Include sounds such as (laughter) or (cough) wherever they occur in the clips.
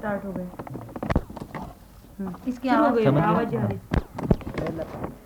Start हो गए। हम्म, इसकी आवाज़ हो आवाज़ गई। समझ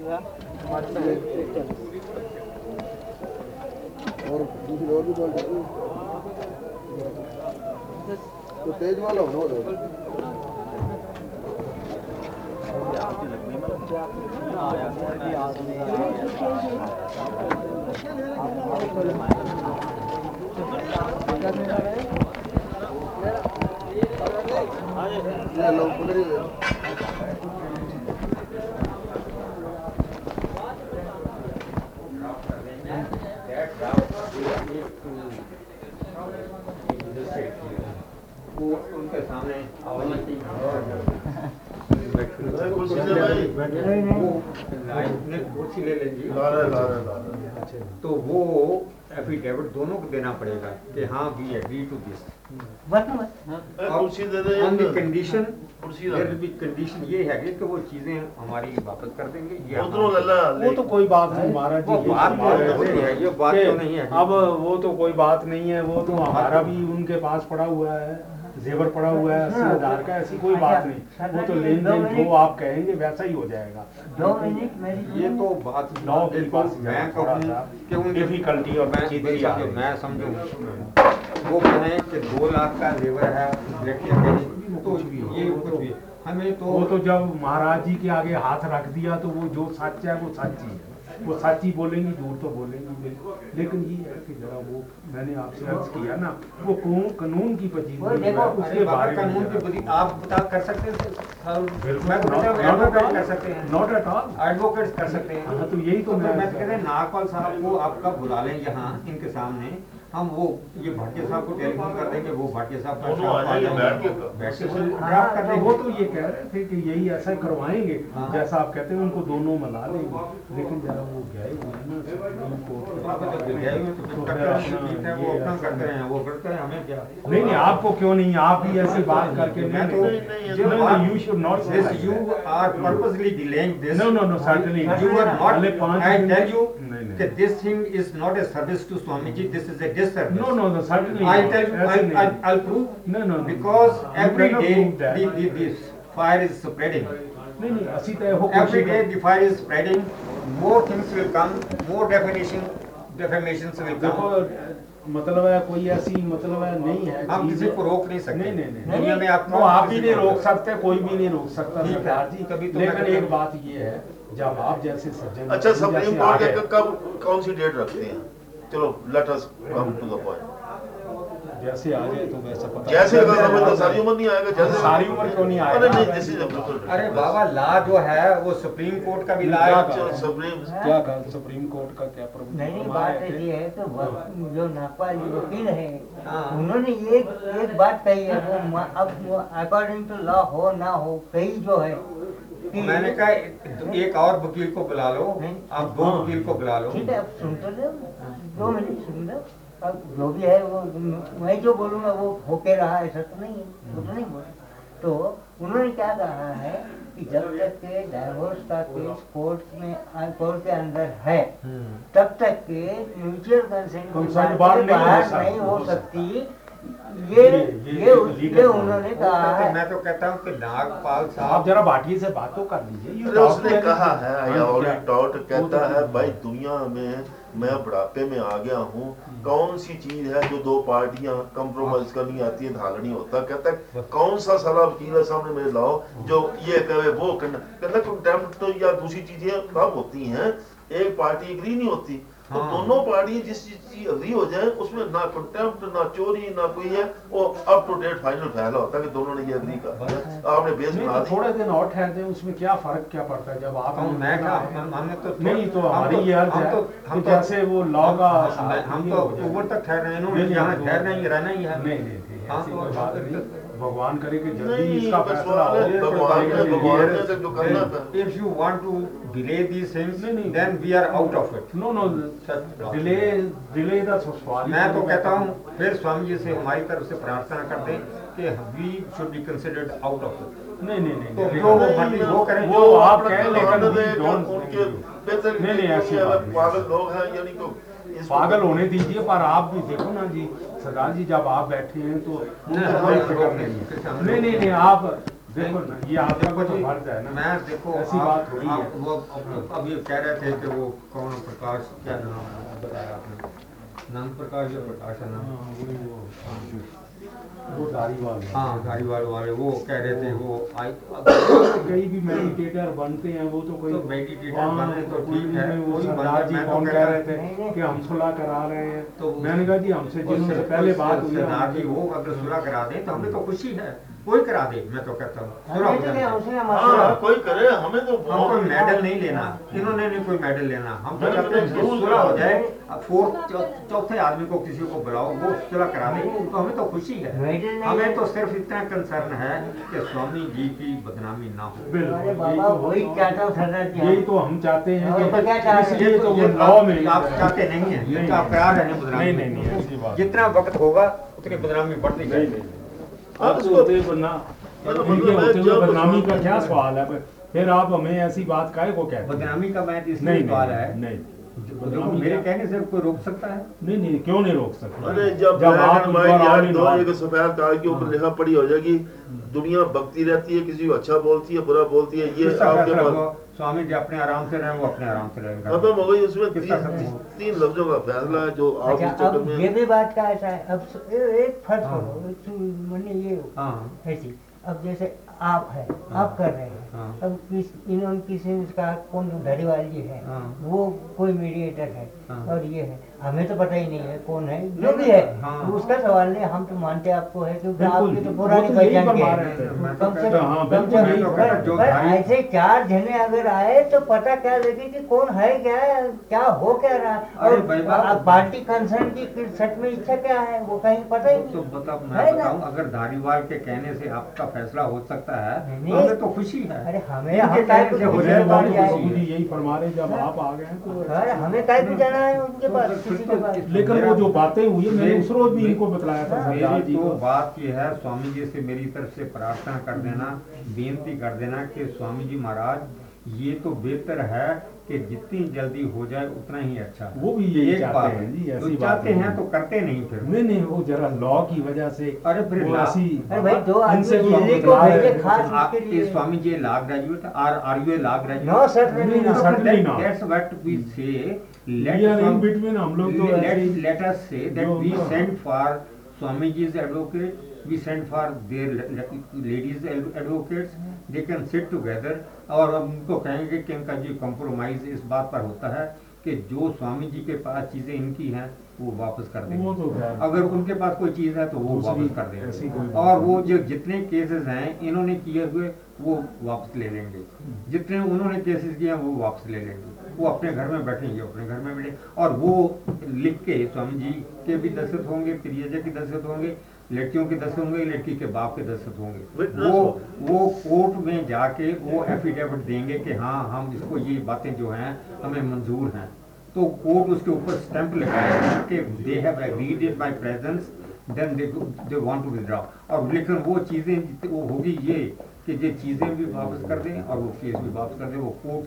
गया? आवाज़ आ रही और दूसरी और भी बोल तो तेज वाला हो ना है? उनके सामने ला रहे तो वो एफिडेविट दोनों को देना पड़ेगा कि हाँ वी एग्री टू दिस और उसी they on the. Condition condition ये है कि वो चीज़ें हमारी वापस कर देंगे ये वो तो कोई बात नहीं महाराज जी वो बात तो नहीं है, ये बात तो नहीं है। अब वो तो कोई बात नहीं है वो तो हमारा भी उनके पास पड़ा हुआ है। जेवर पड़ा हुआ है अस्सी हज़ार का ऐसी कोई बात नहीं। वो तो लेन देन जो आप कहेंगे वैसा ही हो जाएगा। ये तो बात के बिल्कुल पास मैं कहूँ उनके difficulty और मैं मैं समझूं वो कहें कि दो लाख का लेबर है तो ये कुछ भी हमें तो वो तो जब महाराज जी के आगे हाथ रख दिया तो वो जो सच है वो सच ही है। वो सच ही बोलेंगी झूठ तो बोलेंगी। बिल्कुल लेकिन ये है कि जरा वो मैंने आपसे अर्ज़ किया ना वो कानून- कानून की पची उसके बारे कानून में की आप बता कर सकते हैं तो not- not at एडवोकेट कर सकते हैं। हैं। हाँ, तो यही तो मैं- मैं कहते हैं नागपाल साहब को आपका बुला लें यहाँ इनके सामने। हम वो ये भाटिया साहब को टेलीफोन कर देंगे वो भाटिया साहब आ ड्राफ्ट। कर। हाँ, वो तो ये कह रहे थे कि यही ऐसा करवाएँगे हाँ। जैसा आप कहते हैं उनको दोनों मिला लेंगे लेकिन जरा वो गए हैं ना तो तो तो हैं, हैं हैं नहीं नहीं आपको क्यों नहीं आप भी ऐसी बात करके मैं तो ये you should not say This you are purposely delaying this. No, no, no, certainly not. You are not. that this thing is not a service to Swamiji, this is a disservice. No, no, no, certainly I'll tell you, I'll, I'll, I'll prove. No, no, no. Because no, every day the, the, the fire is spreading. नहीं नहीं Every day the fire is spreading. More things will come. More definition, come will come. Definitions will come मतलब है कोई ऐसी मतलब है नहीं है आप किसी को रोक नहीं सकते नहीं नहीं नहीं दुनिया में आप आप ही नहीं रोक सकते कोई भी नहीं रोक सकता सरदार जी कभी तो लेकिन एक बात ये है जब आप जैसे सज्जन अच्छा सुप्रीम कोर्ट कब कौन सी डेट रखते हैं? चलो let us come to the point जैसे आ जाए तो वैसा पता जैसे अगर हमें तो सारी उम्र नहीं आएगा जैसे सारी उम्र क्यों नहीं आएगा? अरे नहीं दिस इज़ बिल्कुल अरे बाबा ला जो है वो सुप्रीम कोर्ट का भी ला है। सुप्रीम क्या कहा सुप्रीम कोर्ट का क्या प्रभु नहीं बात है? ये है कि जो नागपाल जी वकील है हाँ। उन्होंने एक एक बात कही है वो अब अकॉर्डिंग टू लॉ हो ना हो कई जो है मैंने कहा एक- और वकील को बुला लो आप दो हाँ। वकील को बुला लो। ठीक है सुन तो लो। दो मिनट सुन लो। अब जो भी है वो मैं जो बोलूँगा वो होके रहा ऐसा तो नहीं है वो तो नहीं बोल। तो उन्होंने क्या कहा है कि जब तक के डाइवोर्स का केस कोर्ट में कोर्ट के अंदर है तब तक के म्यूचुअल कंसेंट बाहर नहीं हो सकता। हो ये ये- ये ये ये, उन्होंने कहा तो है मैं तो कहता हूँ कि नागपाल साहब जरा भाटिया से बातों कर लीजिए। उसने कहा है। हाँ, टॉट कहता तो- है भाई दुनिया में मैं बुढ़ापे में आ गया हूँ। कौन सी चीज़ है जो दो पार्टियाँ कंप्रोमाइज करनी आती है धागा नहीं होता कहता है कौन सा साला वकील है सामने मेरे लाओ जो ये कहे वो करना। कहता कंटेम्प्ट तो या दूसरी चीज़ें कब होती हैं? एक पार्टी एग्री नहीं होती। तो हाँ। दोनों पार्टी जिस चीज़ की अग्री हो जाए उसमें ना कंटेम्प्ट ना चोरी ना कोई है वो अप टू डेट फाइनल फैसला होता है कि दोनों ने ये अग्री कर आपने बेस बना तो दी। थोड़े दिन और ठहर जाए उसमें क्या फ़र्क क्या पड़ता है? जब आप हम मैं क्या हमने तो नहीं तो हम हमारी ये अर्ज़ हम है तो कि जैसे वो लॉ का हम- हम तो ऊपर तक ठहर रहे हैं यहाँ नहीं, ठहरना ही रहना ही है। नहीं नहीं। तो- भगवान करे कि जल्दी इसका फैसला हो वाले भगवान ने- भगवान ने तो जो करना था। if you want to delay these things नहीं, नहीं। then we are out of it. No no delay delay दा सवाल मैं तो कहता है। फिर स्वामी जी से हमारी तरफ़ से प्रार्थना करते हैं कि we should be considered out of it. नहीं नहीं नहीं तो जो वो मर्ज़ी वो करें वो आप कहें लेकिन बेहतर नहीं, नहीं, ऐसी बात लोग हैं यानी को इसको- पागल होने दीजिए पर आप भी देखो ना जी सरदार जी जब आप बैठे हैं तो फ़िक्र नहीं, नहीं है। नहीं नहीं नहीं आप देखो ना ये आपका तो फ़र्ज़ है ना। मैं देखो ऐसी बात हो रही है। वो अब- अभी कह रहे थे कि वो कौन प्रकाश क्या नाम बताया आपने। नंद प्रकाश या प्रकाश है नाम हाँ, वही वो हाँ। धारीवाल वाले वो कह रहे थे वो आई कई भी मेडिटेटर बनते हैं वो तो कोई तो meditator हाँ, बने तो ठीक है, वो सरदार जी तो कौन कह कह रहे थे कि हम सुलह करा रहे हैं। तो मैंने कहा जी हमसे जिनसे पहले बात हुई सरदार जी वो अगर सुलह करा दें तो हमें तो खुशी है। कोई करा दे मैं तो कहता हूँ। तो हाँ कोई करे हमें तो हम कोई मेडल नहीं लेना इन्होंने नहीं कोई मेडल लेना। हम तो कहते हैं तो सुलह हो जाए अब फोर्थ चौथे आदमी को किसी को बुलाओ वो सुलह करा दे तो हमें तो खुशी है। हमें तो सिर्फ़ इतना कंसर्न है कि स्वामी जी की बदनामी ना हो। बिल्कुल, यही तो- हूँ तो हम चाहते हैं तो? इसलिए तो वो लॉ में आप चाहते नहीं है। ये आप करा रहे हैं जितना वक्त होगा उतनी बदनामी बढ़ती जाएगी। नहीं हाँ, होते बना इनके मैं होते हुए बदनामी का क्या सवाल है? फिर आप हमें ऐसी बात काहे को कहते हैं। बदनामी का मैं इसलिए नहीं सवाल रहा है नहीं। बदनामी मेरे कहने से कोई रोक सकता है? नहीं नहीं क्यों नहीं रोक सकता? अरे जब जब आप दो एक सफ़ेद कागज़ के ऊपर लिखा पड़ी हो जाएगी दुनिया बगती रहती है किसी को अच्छा बोलती है बुरा बोलती है ये आपके पास स्वामी जी अपने आराम से रहे वो अपने आराम से रहेंगे खत्म हो गई उसमें तीन, तीन लफ्जों का फैसला है जो आप अच्छा इस चक्कर अब ये में भी बात का ऐसा है। अब एक फ़र्क हाँ। करो मैंने ये हाँ। ऐसी। अब जैसे आप है हाँ। आप कर रहे हैं हाँ। अब किस इन्होंने किसी ने कहा कौन जो धड़ीवाल जी है? हाँ। वो कोई मीडिएटर है हाँ। और ये है। हमें तो पता ही नहीं है कौन है जो भी है। हाँ। तो उसका सवाल नहीं हम तो मानते आपको है क्योंकि आपकी तो पुरानी तो पहचान के फरमा हैं। रहे थे। मैं तो कम से कम हाँ, कम बिल्कुल से कम ऐसे चार जने अगर आए तो पता क्या लगे कि कौन है क्या क्या हो क्या रहा? और पार्टी कंसर्न की सच में इच्छा क्या है? वो कहीं पता ही तो नहीं। है मैं बताऊँ अगर धारीवाल के कहने से आपका फैसला हो सकता है तो हमें तो खुशी है। अरे हमें से हो जाए है। यही फरमा रहे जब आप आ गए तो अरे हमें काय को जाना है उनके पास तो तो- लेकिन वो जो बातें हुई है मैंने उस रोज भी इनको बताया था। मेरी जी तो को बात ये है स्वामी जी से मेरी तरफ़ से प्रार्थना कर देना बेनती कर देना कि स्वामी जी महाराज ये तो बेहतर है कि जितनी जल्दी हो जाए उतना ही अच्छा वो भी यही एक चाहते बात हैं जी, जो ऐसी बात चाहते हैं। तो करते नहीं फिर। नहीं नहीं वो जरा लॉ की वजह से अरे फिर वो ऐसी अरे भाई दो आदमी इनसे वो को भेजे खास आप इसके ये लिए Swami ji law graduate are are you a law graduate no sir नहीं, not. That's what we say. We Let are in some- between, हम लोग तो let, ऐसे ही- let us say that जो we उनका- send for Swamiji's advocate, we send they can sit together. और हम उनको कहेंगे कि इनका जो compromise इस बात पर होता है कि जो स्वामी जी के पास चीज़ें इनकी हैं वो वापस कर देंगे। तो अगर उनके पास कोई चीज़ है तो वो वापस कर देंगे। और वो जो जितने केसेस हैं इन्होंने किए हुए वो वापस ले लेंगे। जितने उन्होंने केसेस किए हैं वो वापस ले लेंगे। वो अपने घर में बैठेंगे अपने घर में मिले। और वो लिख के स्वामी जी के भी दस्तखत होंगे त्रियजा के दस्तखत होंगे लड़कियों के दस्त होंगे लड़की के बाप के दस्त होंगे। वो वो कोर्ट में जाके वो एफिडेविट देंगे कि हाँ हम इसको ये बातें जो हैं हमें मंजूर हैं। तो कोर्ट उसके ऊपर स्टैंप लगाएगा कि they have agreed in my presence then they they want to withdraw और लेकिन वो चीज़ें वो होगी ये कि ये चीज़ें भी वापस कर दें और वो केस भी वापस कर दें वो कोर्ट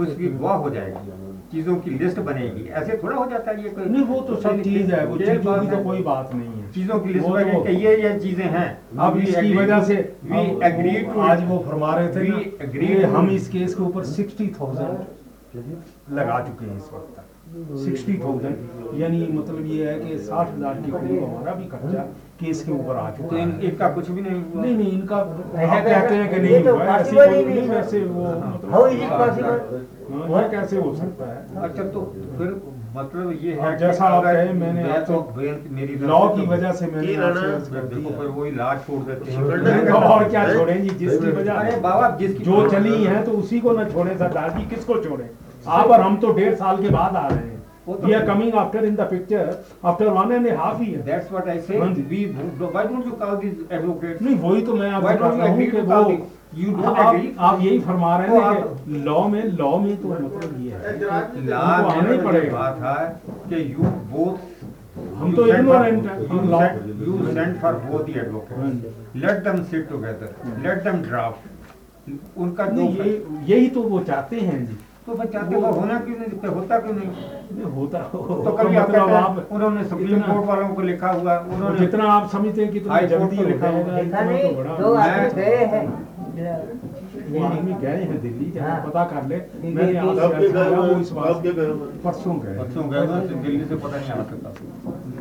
उसकी गवाह हो जाएगी। चीज़ों की लिस्ट बनेगी। ऐसे थोड़ा हो जाता है ये कोई नहीं वो तो सब चीज़ है वो चीज़ों बात की तो कोई बात नहीं है। चीज़ों की लिस्ट वो तो- बनेगी कि ये ये चीज़ें हैं। अब इसकी वजह से वी एग्री टू आज वो फरमा रहे थे कि to- हम इस केस के ऊपर सिक्सटी थाउज़ेंड लगा चुके हैं इस वक्त। सिक्सटी थाउज़ेंड यानी मतलब ये है कि साठ हज़ार के करीब हमारा भी खर्चा केस के ऊपर आ तो चुका है। इनका कुछ भी नहीं हुआ। नहीं नहीं इनका ऐसा आप कहते हैं कि नहीं तो हुआ ऐसी कोई नहीं वैसे वो मतलब हाँ, ये कैसे हो सकता है? अच्छा तो फिर मतलब ये है जैसा आप कहे, मैंने मैं तो मेरी लॉ की तो- वजह से मैंने देखो दी फिर है। वो इलाज छोड़ देते हैं। (laughs) और क्या छोड़ें जी जिसकी वजह अरे बाबा जिसकी जो चली है तो उसी को ना छोड़े सरदार जी किसको छोड़े? आप और हम तो डेढ़ साल के बाद आ रहे हैं तो- we are coming after in the picture after one and half year That's what I say. हाँ जी। We, why don't you call these advocates? नहीं वही तो मैं आपको don't you कहता हूँ कि वो You don't आप agree? आप यही फरमा रहे तो हैं कि लॉ में लॉ में तो मतलब ये है Law आना ही तो पड़ेगा। बात है कि you both हम तो send for- ignorant हैं, हम you law- You send for both the हाँ advocates. Let them sit together. Let them draft. उनका नहीं ये यही तो वो चाहते हैं जी तो फिर चाहते वो होना क्यों नहीं? फिर होता क्यों नहीं? नहीं, होता तो कभी आप मतलब कहते हैं, आप उन्होंने सुप्रीम कोर्ट वालों को लिखा हुआ उन्होंने जितना आप समझते हैं कितना हाई जल्दी को हो लिखा होगा। तो दो आदमी गए हैं। वो आदमी गए हैं दिल्ली जरा हाँ। पता कर ले। मैंने आपसे कब गए वो इस बात के गए। परसों गए थे, दिल्ली से पता नहीं आ सकता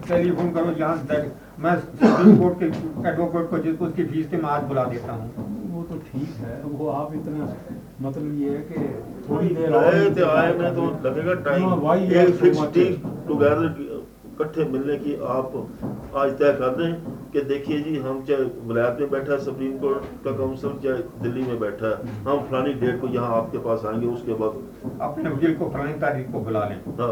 टेलीफोन करो जहाँ तक मैं सुप्रीम कोर्ट के एडवोकेट को जिसको उसकी फ़ीस के मैं आज बुला देता हूँ। वो तो ठीक है वो आप इतना मतलब ये है कि थोड़ी देर आए तो थे आए मैं तो लगेगा टाइम एक फिक्स टुगेदर इकट्ठे मिलने की आप आज तय कर दें कि देखिए जी हम चाहे वलायत में बैठा है सुप्रीम कोर्ट का काउंसिल चाहे दिल्ली में बैठा है हम फलानी डेट को यहाँ आपके पास आएँगे उसके बाद अपने वकील को फलानी तारीख को बुला लें। हाँ। तो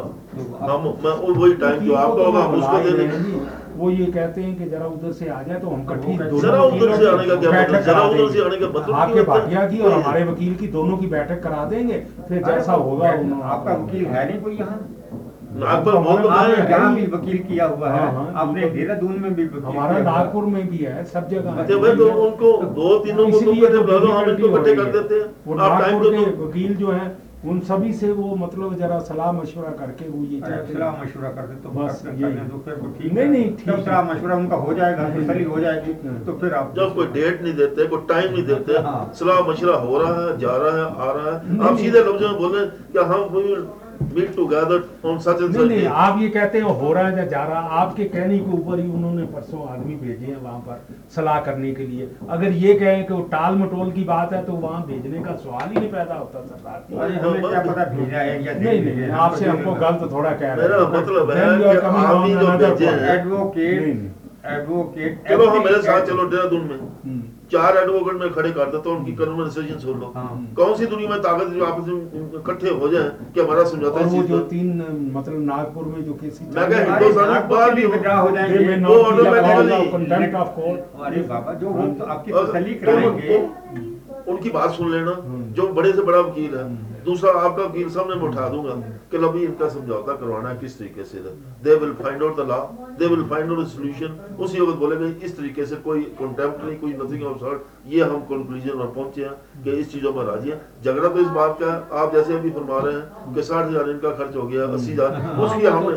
हम मैं वो वही टाइम जो आपका होगा हम उसको दे देंगे। वो ये कहते हैं कि जरा उधर से आ जाए तो हम कट्ठी जरा उधर से आने का क्या बैठक मतलब? जरा उधर से आने का मतलब आपके भाटिया की और हमारे वकील की दोनों की बैठक करा देंगे फिर जैसा होगा आपका वकील है नहीं कोई यहाँ? तो है? यहाँ भी वकील किया हुआ है। हाँ, हाँ, आपने देहरादून में भी हमारा है। नागपुर में भी है सब जगह अच्छा भाई तो उनको दो तीनों को तो बुला लो हम इनको इकट्ठे कर है। देते हैं। आप टाइम नागपुर को के दो। वकील जो हैं उन सभी से वो मतलब जरा सलाह मशवरा करके वो ये सलाह हैं। मशवरा कर दे तो बस तो ठीक नहीं, नहीं, ठीक है। सलाह मशवरा उनका हो जाएगा तसली हो जाएगी तो फिर आप जब कोई डेट नहीं देते कोई टाइम नहीं देते हाँ। सलाह मशवरा हो रहा है जा रहा है आ रहा है। आप सीधे लफ्जों में बोले कि हम meet together on such and नहीं नहीं आप ये कहते हैं हो रहा है या जा रहा है आपके कहने के ऊपर ही उन्होंने परसों आदमी भेजे हैं वहाँ पर सलाह करने के लिए। अगर ये कहें कि वो टाल मटोल की बात है तो वहाँ भेजने का सवाल ही नहीं पैदा होता सरदार जी। अरे हमें क्या पता भेजा है या नहीं नहीं आपसे हमको गलत थोड़ा कह रहे मतलब है on एडवोकेट। एडवोकेट चलो हम मेरे साथ चलो देहरादून में। हम्म। चार एडवोकेट में खड़े कर देता हूँ उनकी कन्वर्सेशन सुन लो हाँ। कौन सी दुनिया में ताकत जो आपस में इकट्ठे हो जाए कि हमारा समझौता चीज़ जो तीन मतलब नागपुर में जो केस मैं कह हिंदुस्तान हैं, बाहर भी विड्रॉ हो जाएँगे वो ऑटोमेटिकली कंटेंट ऑफ़ court. अरे बाबा जो हम तो आपकी तसल्ली कराएँगे उनकी बात सुन लेना हम्म। जो बड़े से बड़ा वकील है। दूसरा आपका वकील सामने मैं उठा दूँगा कि लभी इनका समझौता करवाना है किस तरीके से they will find out the law they will find out solution उसी वक्त बोलेंगे इस तरीके से कोई कॉन्टेम्प्ट नहीं कोई नथिंग ऑफ़ सॉर्ट ये हम कंक्लूजन पर पहुँचे हैं कि इस चीज़ों पर राज़ी हैं। झगड़ा तो इस बात का आप जैसे अभी फरमा रहे हैं कि साठ हज़ार इनका खर्च हो गया अस्सी हज़ार उसकी तो हमने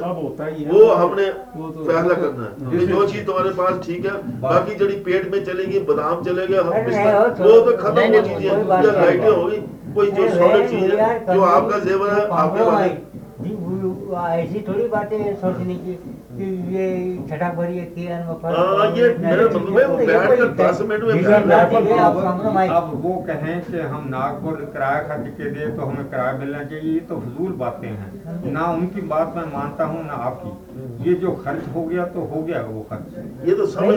ही है। वो हमने तो- फैसला करना है कि जो चीज़ तुम्हारे पास ठीक है बाकी जड़ी पेट में चलेगी बादाम चलेगा वो तो- तो खत्म हो चीज़ें। लाइटें होगी कोई जो सॉलिड चीज़ है जो आपका जेवर है आपके वाले जी, वो- वो ऐसी थोड़ी बातें सोचने की कि ये छठा भरी है कि हाँ, ये मेरा मतलब है, वो बैठ कर दस मिनट में अब वो कहें कि हम नागपुर किराया खर्च के दे तो हमें किराया मिलना चाहिए ये तो फजूल बातें हैं। ना उनकी बात मैं मानता हूँ ना आपकी। ये जो खर्च हो गया तो हो गया वो खर्च। ये तो समझ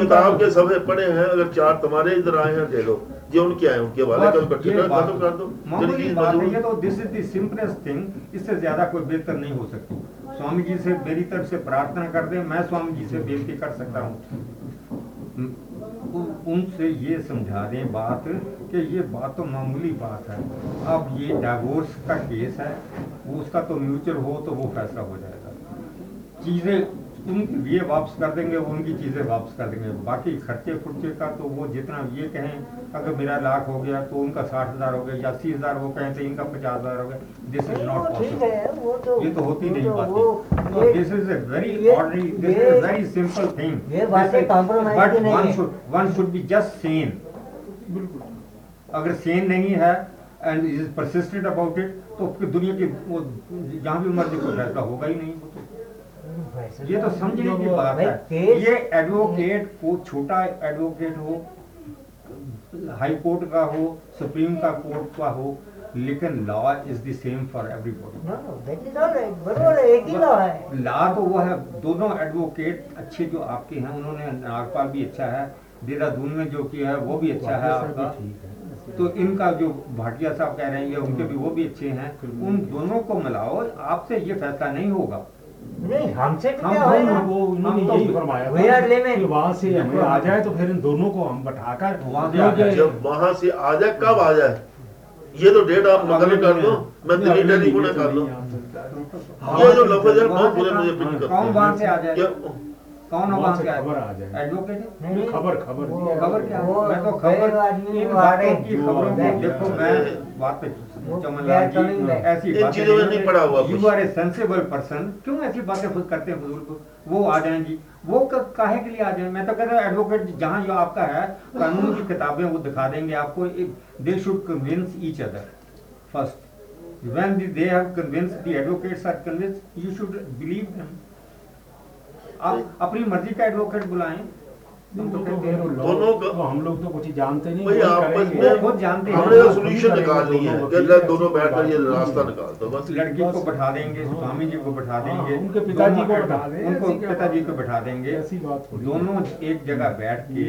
किताब के सभे पढ़े हैं अगर चार तुम्हारे इधर आए हैं दे दो। जो उनके आए उनके वाले का इकट्ठे ये कर खत्म कर दो। मामूली बात है ये तो this is the simplest thing इससे ज़्यादा कोई बेहतर नहीं हो सकती। स्वामी जी से मेरी तरफ़ से प्रार्थना कर दें मैं स्वामी जी से बेनती कर सकता हूँ। उनसे ये समझा दें बात कि ये बात तो मामूली बात है। अब ये डाइवोर्स का केस है उसका तो म्यूचुअल हो तो वो फैसला हो जाएगा। चीज़ें उन ये वापस कर देंगे वो उनकी चीज़ें वापस कर देंगे। बाकी खर्चे खुर्चे का तो वो जितना ये कहें अगर मेरा लाख हो गया तो उनका साठ हज़ार हो गया या अस्सी हज़ार वो कहें तो इनका पचास हज़ार हो गया। दिस इज़ नॉट पॉसिबल ये तो होती नहीं तो- बातें this is very simple thing ये बातें compromise but की नहीं one है। should one should be just sane अगर सेन नहीं है and is persistent about it तो दुनिया की वो जहाँ भी मर्ज़ी कोई फैसला होगा ही नहीं। ये तो समझने की बात है ये एडवोकेट को छोटा एडवोकेट हो हाई कोर्ट का हो सुप्रीम का कोर्ट का हो लेकिन law is the same for everybody law है ला तो वो है दोनों एडवोकेट अच्छे जो आपके हैं उन्होंने नागपाल भी अच्छा है देहरादून में जो किया है वो भी अच्छा है आपका। तो इनका जो भाटिया साहब कह रहे हैं ये उनके भी वो भी अच्छे हैं उन दोनों को मिलाओ आपसे ये फैसला नहीं होगा। नहीं हमसे तो हम- क्या हम- वो उन्होंने तो यही फरमाया. कि वहाँ से हमें आ जाए तो फिर इन दोनों को हम बैठाकर वहाँ से जो आ कि- जाए। जब वहाँ से आ जाए कब आ जाए? ये तो डेट आप मुकर्र कर दो। मैं कर लो ये जो लफ्ज है बहुत बुरे मुझे पिक करते कौन वहाँ से आ जाए? कौन वहाँ वहाँ से से खबर आ जाए। एडवोकेट नहीं, नहीं, खबर- खबर खबर क्या? मैं तो खबर आदमी वो की खबरों को देखो मैं बात पे वो चमन गैर लाल coming जी back. ऐसी इन चीज़ों में नहीं पड़ा हुआ you are a sensible person क्यों ऐसी बातें खुद करते हैं फजूल को वो आ जाएँ जी। वो काहे के लिए आ जाए? मैं तो कहता हूँ एडवोकेट जहाँ जो आपका है कानून की किताबें वो दिखा देंगे आपको। They should convince each other first when they have convinced the advocates are convinced you should believe them आप अपनी मर्ज़ी का एडवोकेट बुलाएँ। दोनों का- तो हम लोग तो कुछ जानते नहीं भाई आपस। में वो जानते हैं। हमने सोल्यूशन निकाल करेंगे, ली है। कि दोनों बैठ कर ये रास्ता निकाल दो बस। लड़की को बैठा देंगे हाँ। स्वामी जी को बैठा हाँ, देंगे उनके पिताजी को बैठा दें, उनको पिताजी को बैठा देंगे। ऐसी बात दोनों एक जगह बैठ के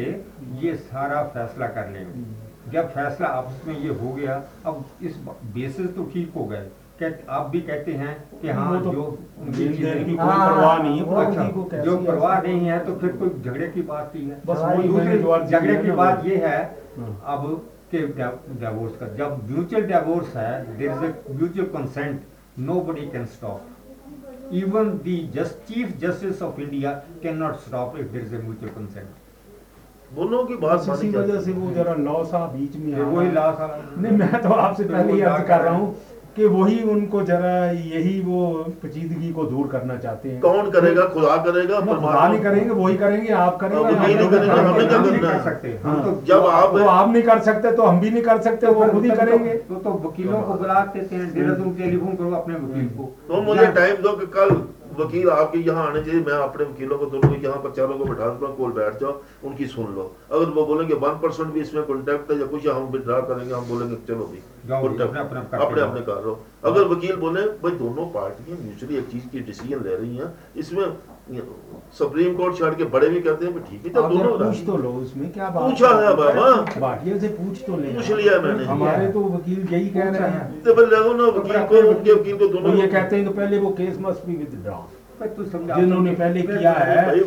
ये सारा फैसला कर लेंगे जब फैसला आपस में ये हो गया अब इस बेसिस तो ठीक हो गए। आप भी कहते हैं कि हाँ तो जो उनकी की कोई हाँ, परवाह नहीं है अच्छा, जो परवाह नहीं है तो फिर कोई झगड़े की बात नहीं है। बस दूसरी आज झगड़े की बात ये है हाँ। अब के डिवोर्स का जब म्यूचुअल डिवोर्स है there is a mutual consent nobody can stop even the just chief justice of india cannot stop if there is a mutual consent. दोनों की बात इसी वजह से वो जरा लॉ सा बीच में वही है। ला था नहीं मैं तो आपसे पहले ही अर्ज़ कर रहा हूँ कि वही उनको जरा यही वो पेचीदगी को दूर करना चाहते हैं। कौन करेगा? खुदा करेगा? ना, खुदा नहीं करेंगे वही करेंगे आप करेंगे हम नहीं कर सकते। हाँ। तो जब आप तो आप नहीं कर सकते तो हम भी नहीं कर सकते वो खुद ही करेंगे तो, तो, तो वकीलों को बुला देते हैं देहरादून टेलीफोन करो अपने वकील को। तो मुझे टाइम दो कल वकील आपके यहाँ आने चाहिए मैं अपने वकीलों को दोनों यहाँ पर चारों को बैठा दूँगा कोल बैठ जाओ उनकी सुन लो अगर वो बोलेंगे वन परसेंट भी इसमें कॉन्टेक्ट है या कुछ हम विद्रा करेंगे हम बोलेंगे चलो भी अपने-। अपने कर लो अगर वकील बोले भाई दोनों पार्टियाँ म्यूचुअली एक चीज़ की डिसीज़न ले रही है इसमें सुप्रीम कोर्ट छाड़ के बड़े भी कहते हैं ठीक है जरा दोनों पूछ तो लो उसमें क्या बात पूछा है? बाबा। भाटिया से पूछ तो ले। पूछ लिया मैंने। हमारे तो वकील यही कह रहे हैं। तो फिर लगो ना वकील को उनके वकील को दोनों ये कहते हैं कि पहले वो केस मस्ट बी विदड्रॉ तू जिन्होंने पहले किया है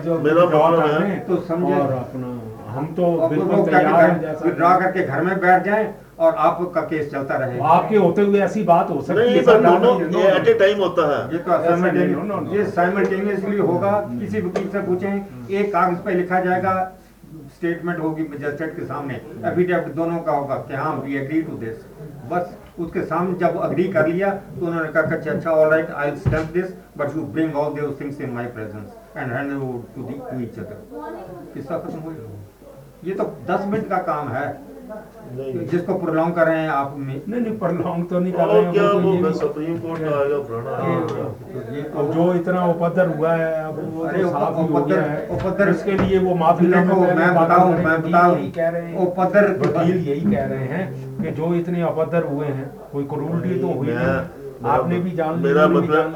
जो मेरा मतलब है, तो समझे- और अपना हम तो बिल्कुल तैयार हैं विड्रॉ करके घर में बैठ जाएँ। और आपका केस चलता रहे। आपके होते हुए ऐसी बात हो सकती नहीं है पर दोनों ये एट ए टाइम होता है। ये तो. ये साइमल्टेनियसली होगा किसी वकील से पूछें एक कागज़ पे लिखा जाएगा स्टेटमेंट होगी मजिस्ट्रेट के सामने। एफिडेविट दोनों का होगा कि हाँ वी एग्री टू दिस बस उसके सामने जब अग्री कर लिया तो उन्होंने कहा कि अच्छा अच्छा all right I stamp this but you bring all those things in my presence and hand to the to each other किस्सा खत्म हो गया ये तो 10 मिनट का काम है। जिसको प्रोलॉन्ग कर रहे हैं आप में नहीं नहीं प्रलोंग तो नहीं कर रहे हैं क्या वो तो मैं सुप्रीम कोर्ट का आएगा पुराना आएगा। तो अब जो इतना उपद्र हुआ है अब वो अरे तो साफ़ उपद्र- उपद्र- इसके लिए वो माफ़ी देखो मैं बताऊँ मैं बताऊँ। यही कह रहे हैं। उपद्र वकील यही कह रहे हैं कि जो इतने अपद्र हुए हैं कोई क्रूरटी तो हुई है आपने भी जान मेरा मतलब जान